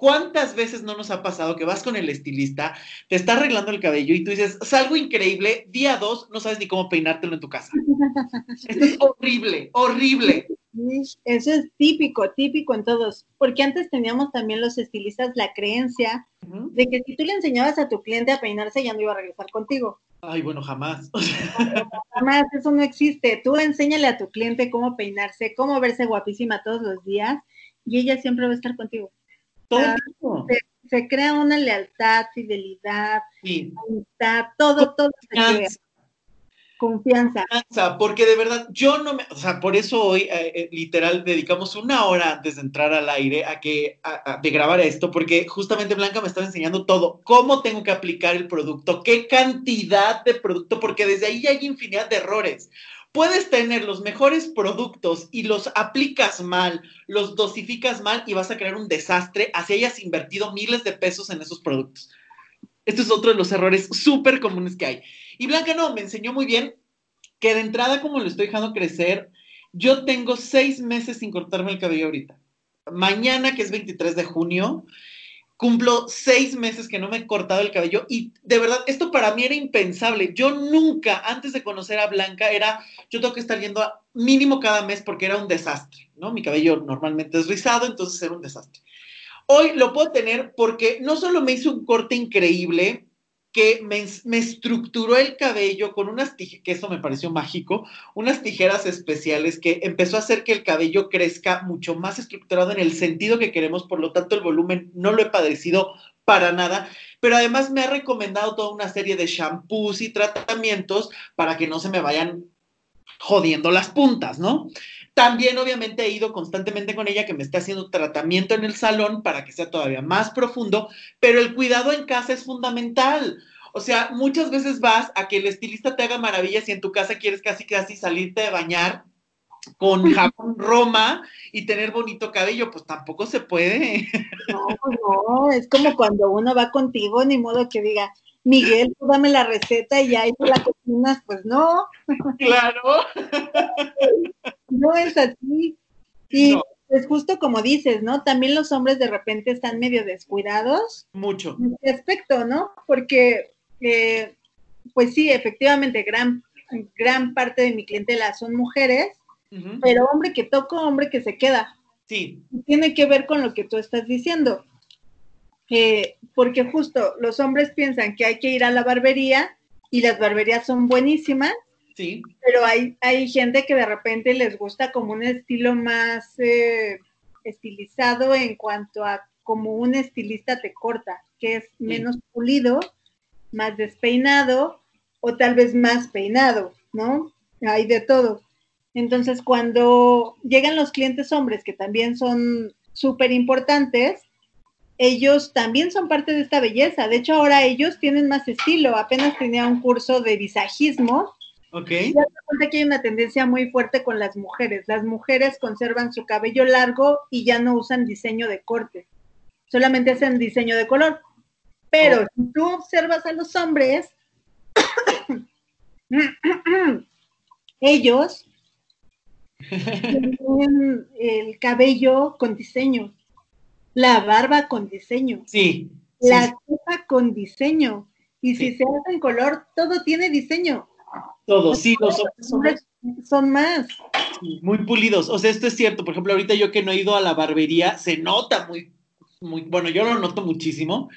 ¿Cuántas veces no nos ha pasado que vas con el estilista, te está arreglando el cabello y tú dices, salgo increíble, día dos, no sabes ni cómo peinártelo en tu casa? Esto es horrible, horrible. Eso es típico, típico en todos, porque antes teníamos también los estilistas la creencia de que si tú le enseñabas a tu cliente a peinarse ya no iba a regresar contigo. Ay, bueno, jamás. jamás, eso no existe. Tú enséñale a tu cliente cómo peinarse, cómo verse guapísima todos los días y ella siempre va a estar contigo. Todo se, crea una lealtad, fidelidad, amistad, todo, todo se crea. Confianza. Confianza, porque de verdad, yo no me, o sea, por eso hoy, eh, eh, literal, dedicamos una hora antes de entrar al aire a que, de grabar esto, porque justamente Blanca me estaba enseñando todo, cómo tengo que aplicar el producto, qué cantidad de producto, porque desde ahí hay infinidad de errores. Puedes tener los mejores productos y los aplicas mal, los dosificas mal y vas a crear un desastre así hayas invertido miles de pesos en esos productos. Este es otro de los errores súper comunes que hay. Y Blanca no, me enseñó muy bien que de entrada, como lo estoy dejando crecer, yo tengo seis meses sin cortarme el cabello ahorita. Mañana, que es 23 de junio, cumplo seis meses que no me he cortado el cabello y de verdad, esto para mí era impensable. Yo nunca, antes de conocer a Blanca, era, yo tengo que estar yendo a mínimo cada mes porque era un desastre, ¿no? Mi cabello normalmente es rizado, entonces era un desastre. Hoy lo puedo tener porque no solo me hizo un corte increíble, que me, estructuró el cabello con unas tijeras, que eso me pareció mágico, unas tijeras especiales que empezó a hacer que el cabello crezca mucho más estructurado en el sentido que queremos, por lo tanto el volumen no lo he padecido para nada, pero además me ha recomendado toda una serie de shampoos y tratamientos para que no se me vayan jodiendo las puntas, ¿no? También obviamente he ido constantemente con ella que me está haciendo tratamiento en el salón para que sea todavía más profundo, pero el cuidado en casa es fundamental. O sea, muchas veces vas a que el estilista te haga maravillas y en tu casa quieres casi casi salirte de bañar con jabón Roma y tener bonito cabello, pues tampoco se puede. No, no, es como cuando uno va contigo, ni modo que diga, Miguel, tú dame la receta y ya ahí la cocinas, pues no. Claro. No es así. Y es justo como dices, ¿no? También los hombres de repente están medio descuidados. Mucho. En este aspecto, ¿no? Porque, eh, pues sí, efectivamente, gran, gran parte de mi clientela son mujeres, pero hombre que toco, hombre que se queda. Sí. Tiene que ver con lo que tú estás diciendo. Eh, porque justo los hombres piensan que hay que ir a la barbería y las barberías son buenísimas, sí. pero hay, hay gente que de repente les gusta como un estilo más eh, estilizado en cuanto a como un estilista te corta, que es menos pulido, más despeinado o tal vez más peinado, ¿no? Hay de todo. Entonces, cuando llegan los clientes hombres, que también son súper importantes, ellos también son parte de esta belleza. De hecho, ahora ellos tienen más estilo. Apenas tenía un curso de visajismo. Ok. Y cuenta que hay una tendencia muy fuerte con las mujeres. Las mujeres conservan su cabello largo y ya no usan diseño de corte. Solamente hacen diseño de color. Pero oh. si tú observas a los hombres, ellos tienen el cabello con diseño la barba con diseño. Sí. La copa con diseño. Y si se hace en color, todo tiene diseño. Todo, sí, los hombres son, más. muy pulidos. O sea, esto es cierto. Por ejemplo, ahorita yo que no he ido a la barbería, se nota muy, muy, bueno, yo lo noto muchísimo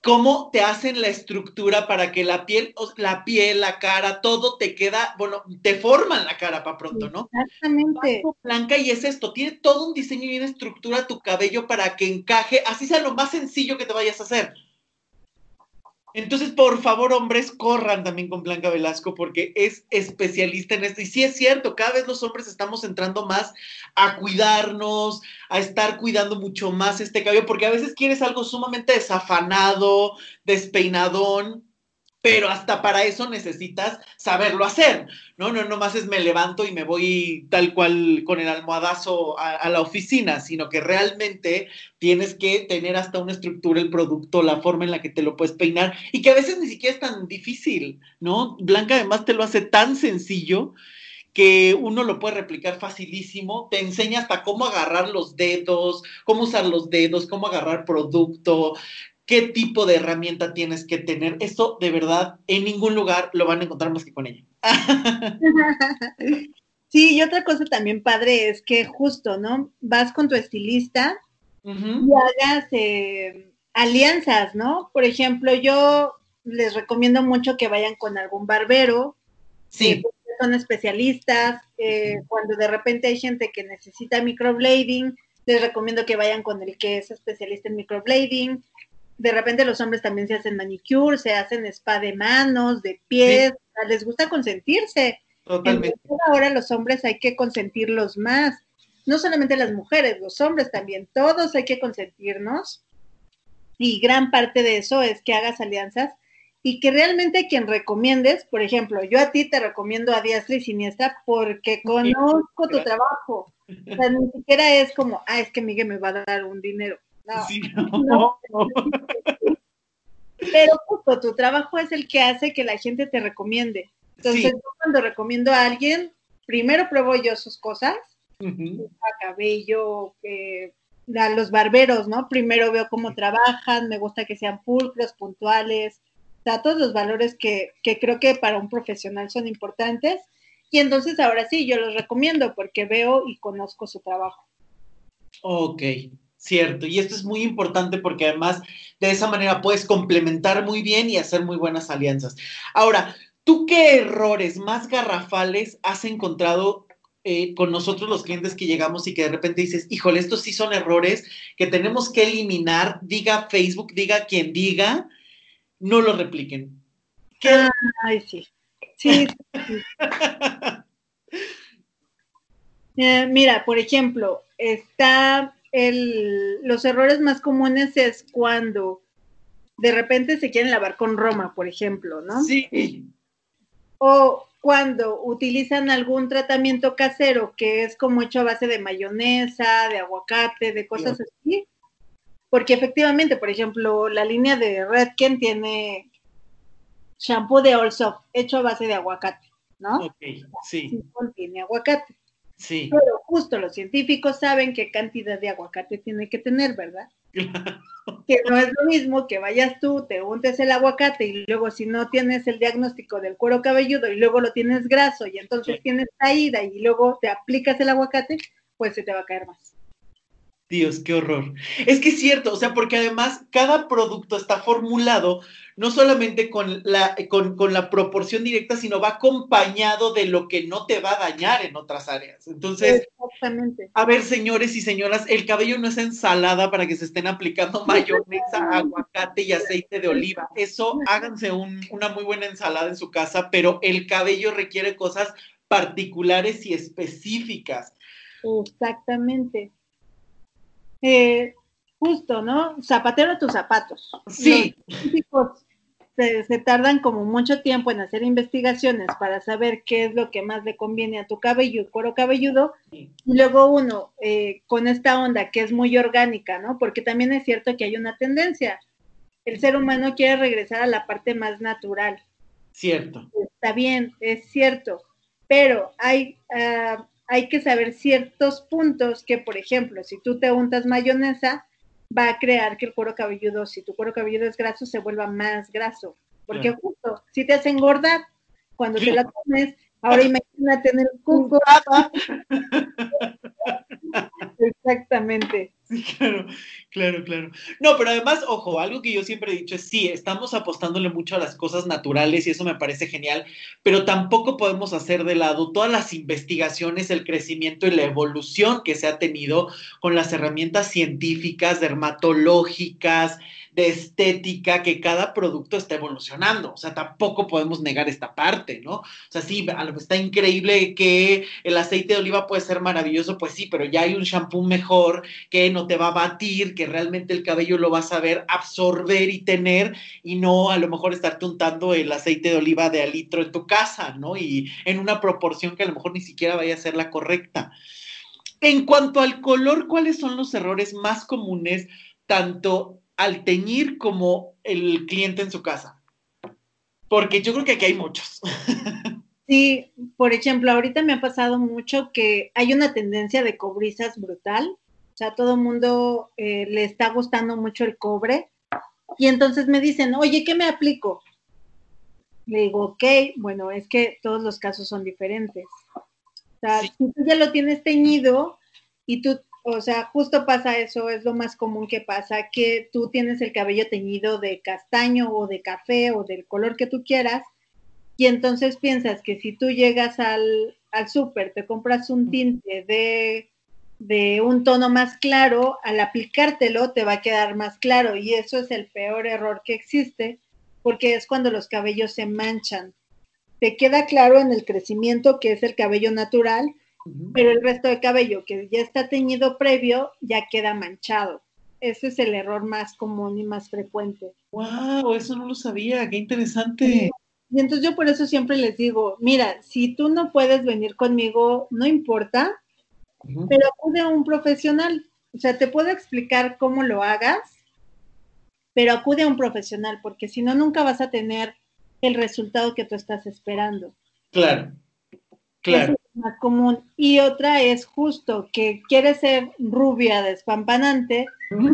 cómo te hacen la estructura para que la piel, la piel, la cara, todo te queda, bueno, te forman la cara para pronto, ¿no? Exactamente. Blanca y es esto, tiene todo un diseño y una estructura tu cabello para que encaje, así sea lo más sencillo que te vayas a hacer. Entonces, por favor, hombres, corran también con Blanca Velasco porque es especialista en esto. Y sí es cierto, cada vez los hombres estamos entrando más a cuidarnos, a estar cuidando mucho más este cabello, porque a veces quieres algo sumamente desafanado, despeinadón, pero hasta para eso necesitas saberlo hacer, ¿no? No nomás es me levanto y me voy tal cual con el almohadazo a, la oficina, sino que realmente tienes que tener hasta una estructura, el producto, la forma en la que te lo puedes peinar y que a veces ni siquiera es tan difícil, ¿no? Blanca además te lo hace tan sencillo que uno lo puede replicar facilísimo, te enseña hasta cómo agarrar los dedos, cómo usar los dedos, cómo agarrar producto, qué tipo de herramienta tienes que tener. Esto de verdad en ningún lugar lo van a encontrar más que con ella. Sí, y otra cosa también padre es que justo, ¿no? Vas con tu estilista y hagas eh, alianzas, ¿no? Por ejemplo, yo les recomiendo mucho que vayan con algún barbero. Sí. son especialistas. Eh, cuando de repente hay gente que necesita microblading, les recomiendo que vayan con el que es especialista en microblading de repente los hombres también se hacen manicure, se hacen spa de manos, de pies, les gusta consentirse. Totalmente. ahora los hombres hay que consentirlos más. No solamente las mujeres, los hombres también, todos hay que consentirnos. Y gran parte de eso es que hagas alianzas y que realmente quien recomiendes, por ejemplo, yo a ti te recomiendo a diestra y siniestra porque conozco tu trabajo. O sea, ni siquiera es como, ah, es que Miguel me va a dar un dinero. No, Pero justo tu trabajo es el que hace que la gente te recomiende. Entonces, yo cuando recomiendo a alguien, primero pruebo yo sus cosas, cabello, a los barberos, ¿no? Primero veo cómo trabajan, me gusta que sean pulcros, puntuales, o sea, todos los valores que, que creo que para un profesional son importantes. Y entonces ahora sí, yo los recomiendo porque veo y conozco su trabajo. Ok, Cierto, y esto es muy importante porque además de esa manera puedes complementar muy bien y hacer muy buenas alianzas. Ahora, ¿tú qué errores más garrafales has encontrado eh, con nosotros los clientes que llegamos y que de repente dices, híjole, estos sí son errores que tenemos que eliminar, diga Facebook, diga quien diga, no lo repliquen? Ay, sí. Sí. Eh, mira, por ejemplo, está el, los errores más comunes es cuando de repente se quieren lavar con Roma, por ejemplo, ¿no? Sí. O cuando utilizan algún tratamiento casero que es como hecho a base de mayonesa, de aguacate, de cosas así. Porque efectivamente, por ejemplo, la línea de Redken tiene shampoo de Allsoft hecho a base de aguacate, ¿no? Ok, sí. sí contiene aguacate. Sí. Pero justo los científicos saben qué cantidad de aguacate tiene que tener, ¿verdad? Que no es lo mismo que vayas tú, te untes el aguacate y luego si no tienes el diagnóstico del cuero cabelludo y luego lo tienes graso y entonces tienes caída y luego te aplicas el aguacate, pues se te va a caer más. Dios, qué horror. Es que es cierto, o sea, porque además cada producto está formulado no solamente con la, con, la proporción directa, sino va acompañado de lo que no te va a dañar en otras áreas. Entonces, Exactamente. a ver, señores y señoras, el cabello no es ensalada para que se estén aplicando mayonesa, aguacate y aceite de oliva. Eso, háganse una muy buena ensalada en su casa, pero el cabello requiere cosas particulares y específicas. Exactamente. Eh, justo, ¿no? Zapatero tus zapatos. Sí. se, tardan como mucho tiempo en hacer investigaciones para saber qué es lo que más le conviene a tu cabello y cuero cabelludo. Y luego uno, eh, con esta onda que es muy orgánica, ¿no? Porque también es cierto que hay una tendencia. El ser humano quiere regresar a la parte más natural. Cierto. Está bien, es cierto. Pero hay, ah, hay que saber ciertos puntos que, por ejemplo, si tú te untas mayonesa, va a crear que el cuero cabelludo, si tu cuero cabelludo es graso, se vuelva más graso. Porque justo, si te hace engordar, cuando te la comes, Ahora imagínate en el cuco. Exactamente. Sí, claro, claro, claro. No, pero además, ojo, algo que yo siempre he dicho es, sí, estamos apostándole mucho a las cosas naturales y eso me parece genial, pero tampoco podemos hacer de lado todas las investigaciones, el crecimiento y la evolución que se ha tenido con las herramientas científicas, dermatológicas, de estética, que cada producto está evolucionando. O sea, tampoco podemos negar esta parte, ¿no? O sea, sí, está increíble que el aceite de oliva puede ser maravilloso, pues sí, pero ya hay un shampoo mejor que no te va a batir, que realmente el cabello lo vas a ver absorber y tener y no a lo mejor estarte untando el aceite de oliva de alitro en tu casa, ¿no? Y en una proporción que a lo mejor ni siquiera vaya a ser la correcta. En cuanto al color, ¿cuáles son los errores más comunes tanto al teñir como el cliente en su casa? Porque yo creo que aquí hay muchos. Sí, por ejemplo, ahorita me ha pasado mucho que hay una tendencia de cobrizas brutal. O sea, todo el mundo eh, le está gustando mucho el cobre. Y entonces me dicen, oye, ¿qué me aplico? Le digo, ok, bueno, es que todos los casos son diferentes. O sea, si tú ya lo tienes teñido y tú o sea, justo pasa eso, es lo más común que pasa, que tú tienes el cabello teñido de castaño o de café o del color que tú quieras, y entonces piensas que si tú llegas al, al súper, te compras un tinte de, de un tono más claro, al aplicártelo te va a quedar más claro, y eso es el peor error que existe, porque es cuando los cabellos se manchan. Te queda claro en el crecimiento, que es el cabello natural, pero el resto de cabello que ya está teñido previo ya queda manchado. Ese es el error más común y más frecuente. ¡Wow! Eso no lo sabía, qué interesante. Y entonces yo por eso siempre les digo, mira, si tú no puedes venir conmigo, no importa, pero acude a un profesional. O sea, te puedo explicar cómo lo hagas, pero acude a un profesional, porque si no, nunca vas a tener el resultado que tú estás esperando. Claro, claro más común. Y otra es justo que quiere ser rubia, despampanante,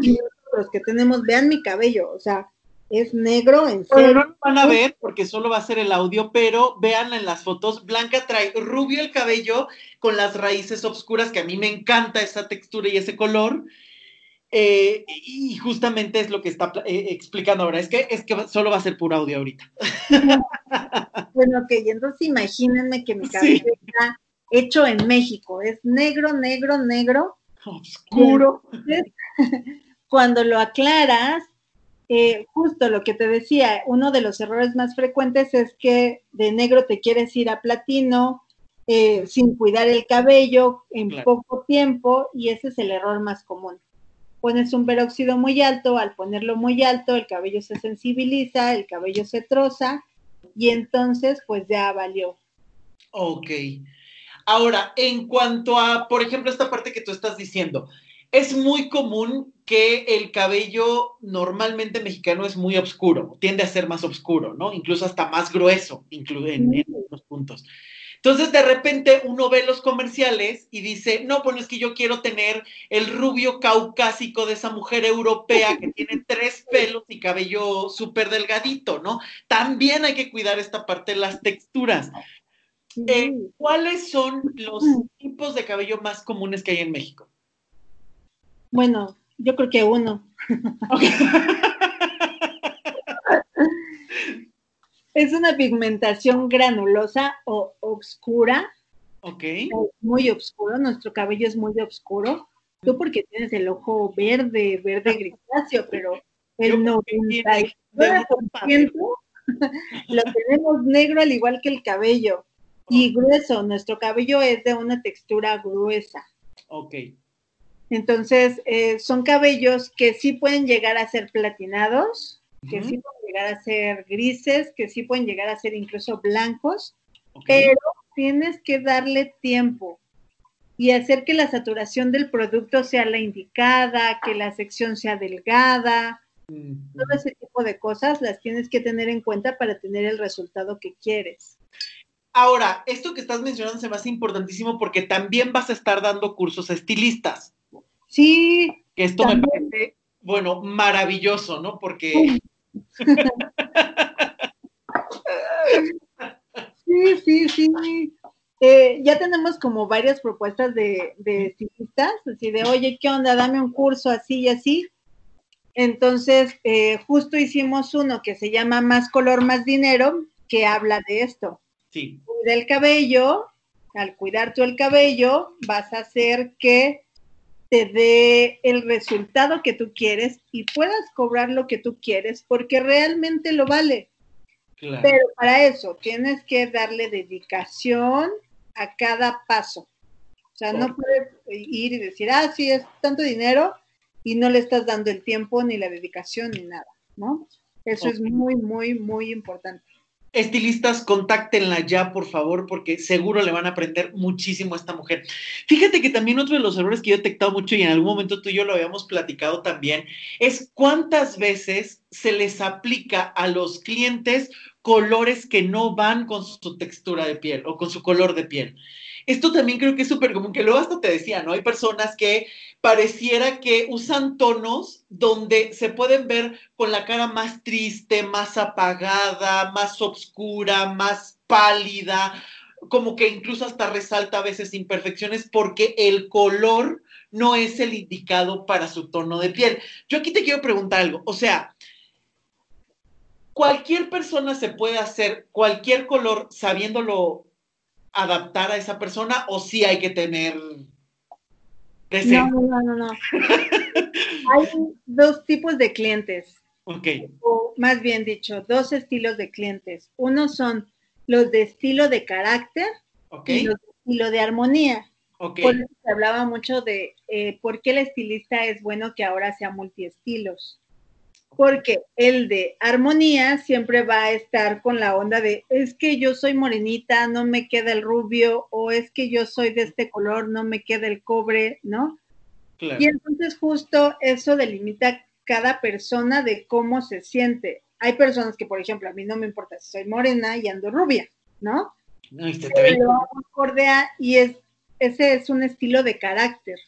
y los que tenemos, vean mi cabello, o sea, es negro en serio. no lo van a ver porque solo va a ser el audio, pero vean en las fotos, Blanca trae rubio el cabello con las raíces oscuras, que a mí me encanta esa textura y ese color. Eh, y justamente es lo que está eh, explicando ahora, es que, es que solo va a ser puro audio ahorita. bueno, ok, entonces imagínense que mi cabello está hecho en México. Es negro, negro, negro. Oscuro. cuando lo aclaras, eh, justo lo que te decía, uno de los errores más frecuentes es que de negro te quieres ir a platino eh, sin cuidar el cabello en poco tiempo y ese es el error más común. Pones un peróxido muy alto, al ponerlo muy alto el cabello se sensibiliza, el cabello se troza y entonces pues ya valió. Ok. Ahora, en cuanto a, por ejemplo, esta parte que tú estás diciendo, es muy común que el cabello normalmente mexicano es muy oscuro, tiende a ser más oscuro, ¿no? Incluso hasta más grueso, en, en los puntos. Entonces, de repente uno ve los comerciales y dice, no, bueno, es que yo quiero tener el rubio caucásico de esa mujer europea que tiene tres pelos y cabello súper delgadito, ¿no? También hay que cuidar esta parte de las texturas. Eh, ¿Cuáles son los tipos de cabello más comunes que hay en México? Bueno, yo creo que uno. es una pigmentación granulosa o oscura. Ok. Muy oscuro, nuestro cabello es muy oscuro. Tú porque tienes el ojo verde, verde grisáceo, pero el 99% lo tenemos negro al igual que el cabello. Y grueso, nuestro cabello es de una textura gruesa. Ok. Entonces, eh, son cabellos que sí pueden llegar a ser platinados, que sí pueden llegar a ser grises, que sí pueden llegar a ser incluso blancos, pero tienes que darle tiempo y hacer que la saturación del producto sea la indicada, que la sección sea delgada, todo ese tipo de cosas las tienes que tener en cuenta para tener el resultado que quieres. Ahora, esto que estás mencionando se me hace importantísimo porque también vas a estar dando cursos a estilistas. Sí. Que esto me parece, bueno, maravilloso, ¿no? Porque... sí, sí, sí. eh, ya tenemos como varias propuestas de, de estilistas, así de, oye, ¿qué onda? Dame un curso así y así. Entonces, eh, justo hicimos uno que se llama Más color, más dinero, que habla de esto. Sí. Del cabello, al cuidar tú el cabello, vas a hacer que te dé el resultado que tú quieres y puedas cobrar lo que tú quieres porque realmente lo vale. Claro. Pero para eso tienes que darle dedicación a cada paso. O sea, no puedes ir y decir, ah, sí, es tanto dinero y no le estás dando el tiempo ni la dedicación ni nada, ¿no? Eso es muy, muy, muy importante. Estilistas, contáctenla ya, por favor, porque seguro le van a aprender muchísimo a esta mujer. Fíjate que también otro de los errores que yo he detectado mucho y en algún momento tú y yo lo habíamos platicado también, es cuántas veces se les aplica a los clientes colores que no van con su textura de piel o con su color de piel. Esto también creo que es súper común, que luego hasta te decía, ¿no? Hay personas que pareciera que usan tonos donde se pueden ver con la cara más triste, más apagada, más oscura, más pálida, como que incluso hasta resalta a veces imperfecciones porque el color no es el indicado para su tono de piel. Yo aquí te quiero preguntar algo, o sea, cualquier persona se puede hacer cualquier color sabiéndolo adaptar a esa persona o sí hay que tener no, no, no, no. Hay dos tipos de clientes. Ok. O más bien dicho, dos estilos de clientes. Uno son los de estilo de carácter y los de estilo de armonía. Okay. Por eso se hablaba mucho de eh, por qué el estilista es bueno que ahora sea multiestilos porque el de armonía siempre va a estar con la onda de es que yo soy morenita, no me queda el rubio, o es que yo soy de este color, no me queda el cobre, ¿no? Claro. Y entonces justo eso delimita cada persona de cómo se siente. Hay personas que, por ejemplo, a mí no me importa si soy morena y ando rubia, ¿no? No, y te Pero ve- lo hago y es, ese es un estilo de carácter.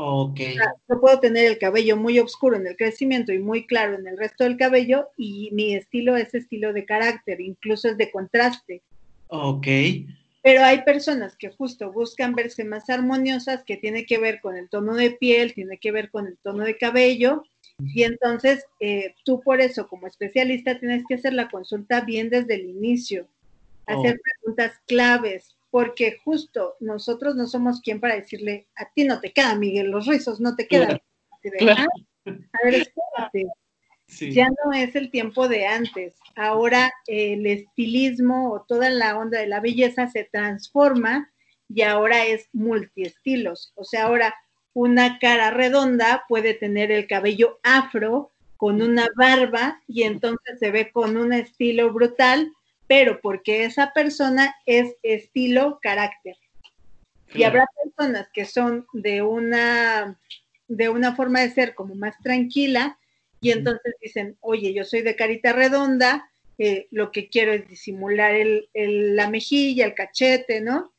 Ok. O sea, yo puedo tener el cabello muy oscuro en el crecimiento y muy claro en el resto del cabello y mi estilo es estilo de carácter, incluso es de contraste. Ok. Pero hay personas que justo buscan verse más armoniosas, que tiene que ver con el tono de piel, tiene que ver con el tono de cabello. Y entonces eh, tú por eso como especialista tienes que hacer la consulta bien desde el inicio, hacer Oh. preguntas claves, porque justo nosotros no somos quien para decirle, a ti no te queda, Miguel, los rizos no te quedan. Claro. "Ah, a ver, espérate, Sí. ya no es el tiempo de antes. Ahora el estilismo o toda la onda de la belleza se transforma y ahora es multiestilos. O sea, ahora una cara redonda puede tener el cabello afro con una barba y entonces se ve con un estilo brutal, pero porque esa persona es estilo carácter. Y habrá personas que son de una, de una forma de ser como más tranquila y entonces dicen, oye, yo soy de carita redonda, eh, lo que quiero es disimular el, el- la mejilla, el cachete, ¿no?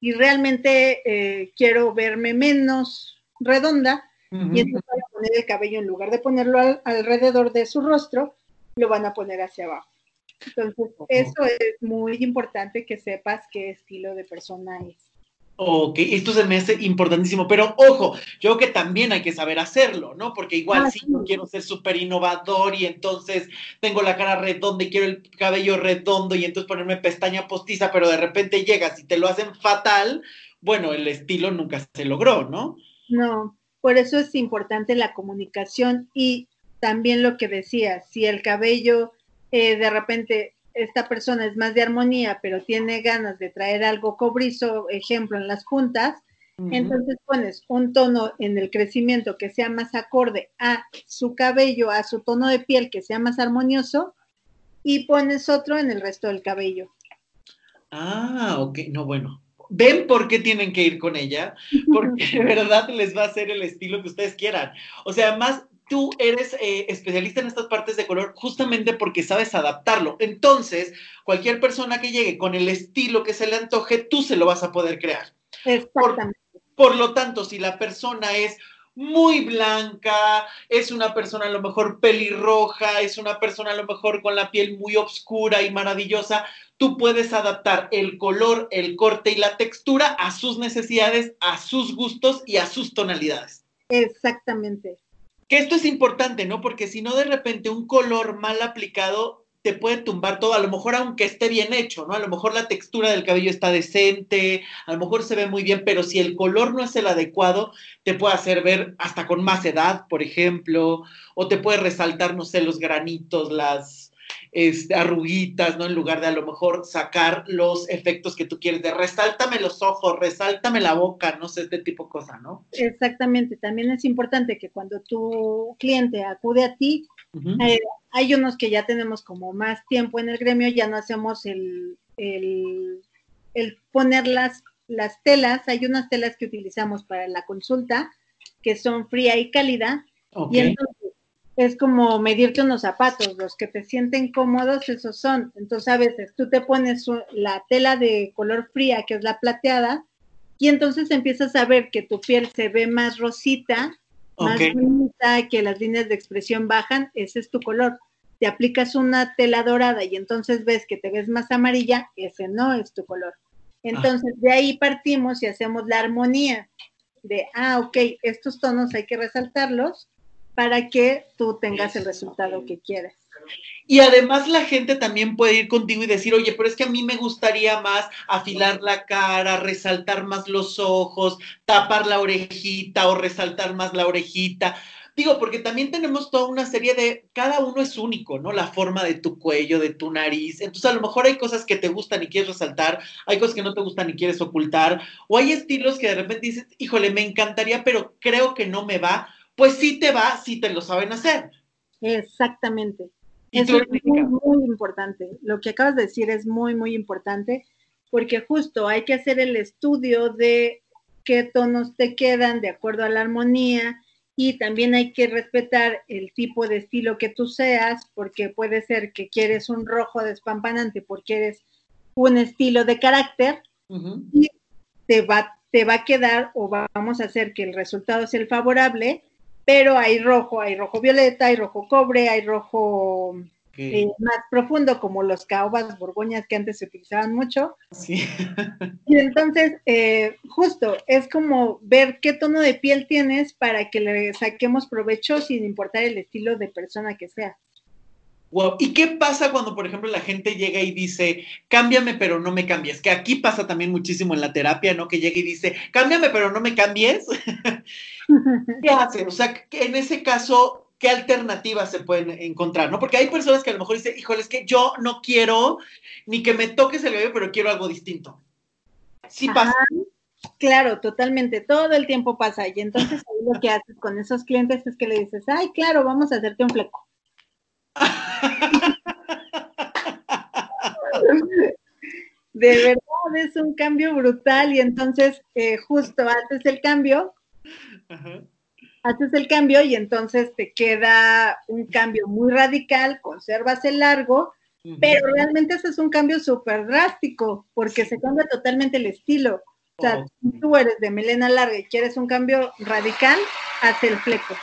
Y realmente eh, quiero verme menos redonda y entonces van a poner el cabello en lugar de ponerlo al- alrededor de su rostro, lo van a poner hacia abajo. Entonces, eso es muy importante que sepas qué estilo de persona es. Ok, esto se me hace importantísimo, pero ojo, yo creo que también hay que saber hacerlo, ¿no? Porque igual Ah, si sí. yo quiero ser súper innovador y entonces tengo la cara redonda y quiero el cabello redondo y entonces ponerme pestaña postiza, pero de repente llegas y te lo hacen fatal, bueno, el estilo nunca se logró, ¿no? No, por eso es importante la comunicación y también lo que decía, si el cabello eh, de repente esta persona es más de armonía, pero tiene ganas de traer algo cobrizo, ejemplo, en las puntas, entonces pones un tono en el crecimiento que sea más acorde a su cabello, a su tono de piel que sea más armonioso y pones otro en el resto del cabello. Ah, ok, no, bueno. ¿Ven por qué tienen que ir con ella? Porque de verdad les va a hacer el estilo que ustedes quieran. O sea, además, tú eres eh, especialista en estas partes de color justamente porque sabes adaptarlo. Entonces, cualquier persona que llegue con el estilo que se le antoje, tú se lo vas a poder crear. Exactamente. Por lo tanto, si la persona es muy blanca, es una persona a lo mejor pelirroja, es una persona a lo mejor con la piel muy oscura y maravillosa, tú puedes adaptar el color, el corte y la textura a sus necesidades, a sus gustos y a sus tonalidades. Exactamente. Que esto es importante, ¿no? Porque si no de repente un color mal aplicado te puede tumbar todo, a lo mejor aunque esté bien hecho, ¿no? A lo mejor la textura del cabello está decente, a lo mejor se ve muy bien, pero si el color no es el adecuado, te puede hacer ver hasta con más edad, por ejemplo, o te puede resaltar, no sé, los granitos, las este, arruguitas, ¿no? En lugar de a lo mejor sacar los efectos que tú quieres, de resáltame los ojos, resáltame la boca, no sé, este tipo de cosa, ¿no? Exactamente, también es importante que cuando tu cliente acude a ti, eh, hay unos que ya tenemos como más tiempo en el gremio, ya no hacemos el, el, poner las, las telas, hay unas telas que utilizamos para la consulta que son fría y cálida, y entonces es como medirte unos zapatos, los que te sienten cómodos, esos son. Entonces a veces tú te pones la tela de color fría, que es la plateada, y entonces empiezas a ver que tu piel se ve más rosita más bonita, que las líneas de expresión bajan, ese es tu color. Te aplicas una tela dorada y entonces ves que te ves más amarilla, ese no es tu color. Entonces, de ahí partimos y hacemos la armonía de, ah, ok, estos tonos hay que resaltarlos para que tú tengas el resultado que quieres. Y además la gente también puede ir contigo y decir, oye, pero es que a mí me gustaría más afilar la cara, resaltar más los ojos, tapar la orejita o resaltar más la orejita. Digo, porque también tenemos toda una serie de, cada uno es único, ¿no? La forma de tu cuello, de tu nariz. Entonces, a lo mejor hay cosas que te gustan y quieres resaltar, hay cosas que no te gustan y quieres ocultar, o hay estilos que de repente dices, híjole, me encantaría, pero creo que no me va. Pues sí te va si te lo saben hacer. Exactamente. Eso es muy, muy importante. Lo que acabas de decir es muy, muy importante porque justo hay que hacer el estudio de qué tonos te quedan de acuerdo a la armonía y también hay que respetar el tipo de estilo que tú seas porque puede ser que quieres un rojo despampanante porque eres un estilo de carácter y te va, te va a quedar o vamos a hacer que el resultado sea el favorable pero hay rojo, hay rojo violeta, hay rojo cobre, hay rojo eh, más profundo, como los caobas borgoñas que antes se utilizaban mucho. Sí. y entonces, eh, justo, es como ver qué tono de piel tienes para que le saquemos provecho sin importar el estilo de persona que sea. Wow. ¿Y qué pasa cuando, por ejemplo, la gente llega y dice, cámbiame, pero no me cambies? Que aquí pasa también muchísimo en la terapia, ¿no? Que llega y dice, cámbiame, pero no me cambies. ¿Qué hacen? O sea, en ese caso, ¿qué alternativas se pueden encontrar? ¿No? Porque hay personas que a lo mejor dicen, híjole, es que yo no quiero ni que me toques el bebé, pero quiero algo distinto. Sí pasa. Claro, totalmente. Todo el tiempo pasa. Y entonces ahí lo que haces con esos clientes es que le dices, ay, claro, vamos a hacerte un fleco de verdad es un cambio brutal. Y entonces eh, justo haces el cambio, haces el cambio y entonces te queda un cambio muy radical, conservas el largo, pero realmente haces un cambio súper drástico porque se cambia totalmente el estilo. O sea, si tú eres de melena larga y quieres un cambio radical, haz el fleco.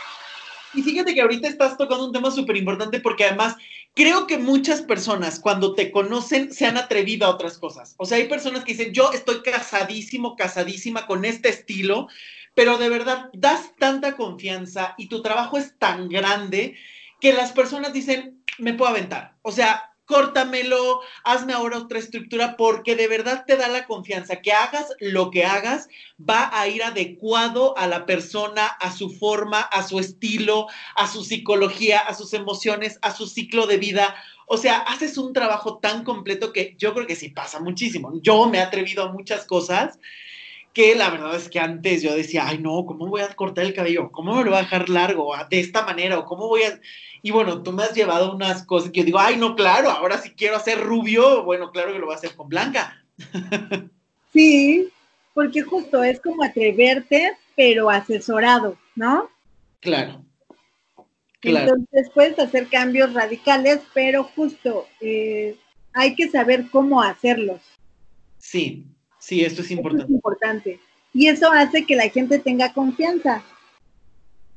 Y fíjate que ahorita estás tocando un tema súper importante porque además creo que muchas personas cuando te conocen se han atrevido a otras cosas. O sea, hay personas que dicen, yo estoy casadísimo, casadísima con este estilo, pero de verdad das tanta confianza y tu trabajo es tan grande que las personas dicen, me puedo aventar. O sea, córtamelo, hazme ahora otra estructura, porque de verdad te da la confianza que hagas lo que hagas, va a ir adecuado a la persona, a su forma, a su estilo, a su psicología, a sus emociones, a su ciclo de vida. O sea, haces un trabajo tan completo que yo creo que sí pasa muchísimo. Yo me he atrevido a muchas cosas que la verdad es que antes yo decía, ay no, ¿cómo voy a cortar el cabello? ¿Cómo me lo voy a dejar largo? De esta manera, o cómo voy a... Y bueno, tú me has llevado unas cosas que yo digo, ay, no, claro, ahora si quiero hacer rubio, bueno, claro que lo voy a hacer con blanca. Sí, porque justo es como atreverte, pero asesorado, ¿no? Claro. claro. Entonces puedes hacer cambios radicales, pero justo eh, hay que saber cómo hacerlos. Sí, sí, esto es importante. es importante. Y eso hace que la gente tenga confianza.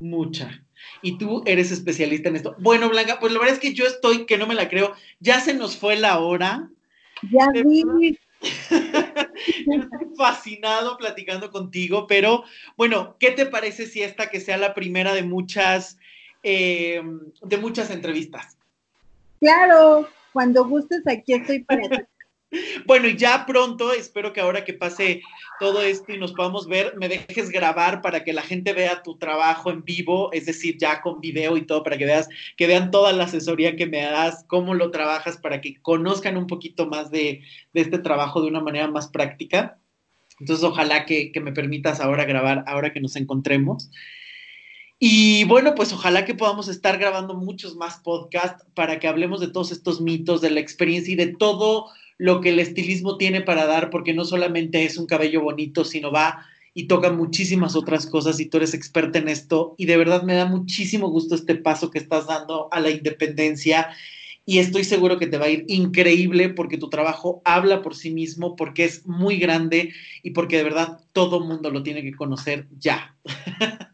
Mucha. Y tú eres especialista en esto. Bueno, Blanca, pues la verdad es que yo estoy, que no me la creo, ya se nos fue la hora. Ya vi. estoy fascinado platicando contigo, pero bueno, ¿qué te parece si esta que sea la primera de muchas, eh, de muchas entrevistas? Claro, cuando gustes, aquí estoy para ti. Bueno, y ya pronto, espero que ahora que pase todo esto y nos podamos ver, me dejes grabar para que la gente vea tu trabajo en vivo, es decir, ya con video y todo, para que veas, que vean toda la asesoría que me das, cómo lo trabajas, para que conozcan un poquito más de, este trabajo de una manera más práctica. Entonces, ojalá que, que me permitas ahora grabar, ahora que nos encontremos. Y bueno, pues ojalá que podamos estar grabando muchos más podcasts para que hablemos de todos estos mitos, de la experiencia y de todo lo que el estilismo tiene para dar, porque no solamente es un cabello bonito, sino va y toca muchísimas otras cosas y tú eres experta en esto y de verdad me da muchísimo gusto este paso que estás dando a la independencia y estoy seguro que te va a ir increíble porque tu trabajo habla por sí mismo, porque es muy grande y porque de verdad todo mundo lo tiene que conocer ya.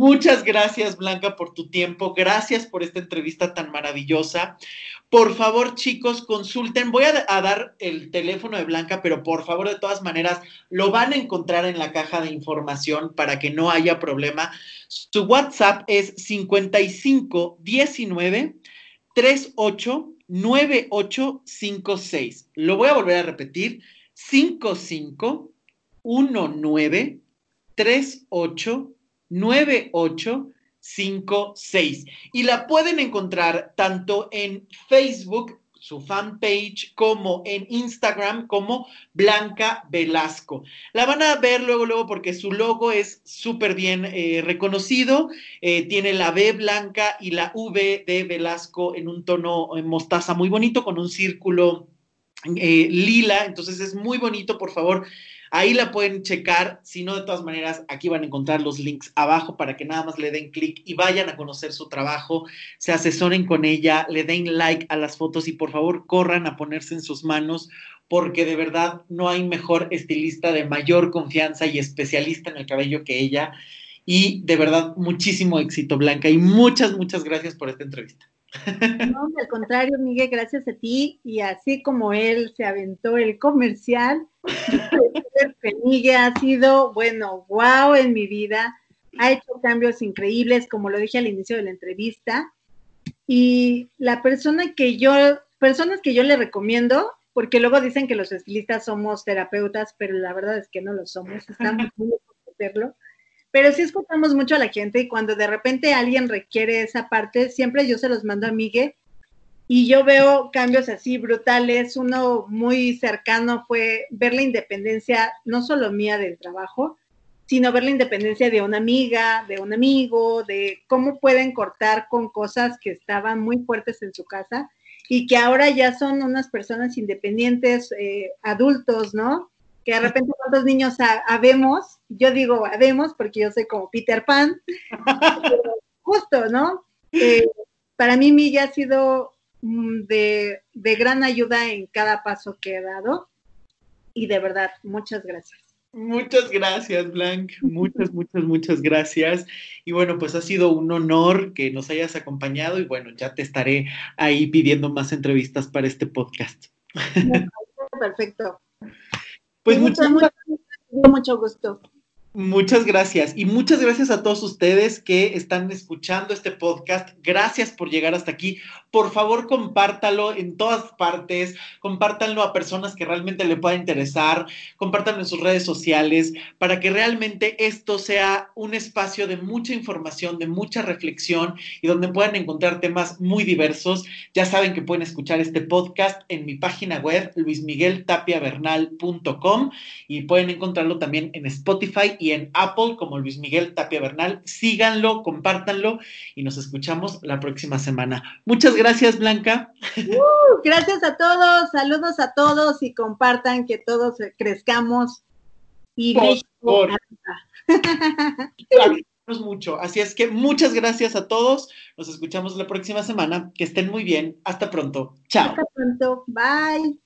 Muchas gracias, Blanca, por tu tiempo. Gracias por esta entrevista tan maravillosa. Por favor, chicos, consulten. Voy a, dar el teléfono de Blanca, pero por favor, de todas maneras, lo van a encontrar en la caja de información para que no haya problema. Su WhatsApp es 5519 38 9856. Lo voy a volver a repetir. 5519 38 9856. Y la pueden encontrar tanto en Facebook, su fanpage, como en Instagram, como Blanca Velasco. La van a ver luego, luego, porque su logo es súper bien eh, reconocido. Eh, tiene la B blanca y la V de Velasco en un tono en mostaza muy bonito, con un círculo eh, lila. Entonces es muy bonito, por favor Ahí la pueden checar, si no, de todas maneras, aquí van a encontrar los links abajo para que nada más le den clic y vayan a conocer su trabajo, se asesoren con ella, le den like a las fotos y por favor corran a ponerse en sus manos porque de verdad no hay mejor estilista de mayor confianza y especialista en el cabello que ella. Y de verdad, muchísimo éxito, Blanca, y muchas, muchas gracias por esta entrevista. No, al contrario, Miguel, gracias a ti. Y así como él se aventó el comercial, Miguel ha sido, bueno, wow en mi vida. Ha hecho cambios increíbles, como lo dije al inicio de la entrevista. Y la persona que yo, personas que yo le recomiendo, porque luego dicen que los estilistas somos terapeutas, pero la verdad es que no lo somos, estamos muy hacerlo pero sí escuchamos mucho a la gente y cuando de repente alguien requiere esa parte, siempre yo se los mando a Miguel y yo veo cambios así brutales. Uno muy cercano fue ver la independencia, no solo mía del trabajo, sino ver la independencia de una amiga, de un amigo, de cómo pueden cortar con cosas que estaban muy fuertes en su casa y que ahora ya son unas personas independientes, eh, adultos, ¿no? que de repente cuántos niños habemos, yo digo habemos porque yo soy como Peter Pan, justo, ¿no? Eh, para mí Milla ha sido de, de gran ayuda en cada paso que he dado y de verdad, muchas gracias. Muchas gracias, Blanc. Muchas, muchas, muchas gracias. Y bueno, pues ha sido un honor que nos hayas acompañado y bueno, ya te estaré ahí pidiendo más entrevistas para este podcast. Perfecto. Pues muchas, muchas, mucho gusto. Muchas gracias y muchas gracias a todos ustedes que están escuchando este podcast. Gracias por llegar hasta aquí. Por favor, compártalo en todas partes, compártanlo a personas que realmente le pueda interesar, compártanlo en sus redes sociales para que realmente esto sea un espacio de mucha información, de mucha reflexión y donde puedan encontrar temas muy diversos. Ya saben que pueden escuchar este podcast en mi página web luismigueltapiavernal.com y pueden encontrarlo también en Spotify y en Apple como Luis Miguel Tapia Bernal. Síganlo, compártanlo y nos escuchamos la próxima semana. Muchas gracias, Blanca. Uh, gracias a todos, saludos a todos y compartan que todos crezcamos y por mucho. Así es que muchas gracias a todos. Nos escuchamos la próxima semana. Que estén muy bien. Hasta pronto. Chao. Hasta pronto. Bye.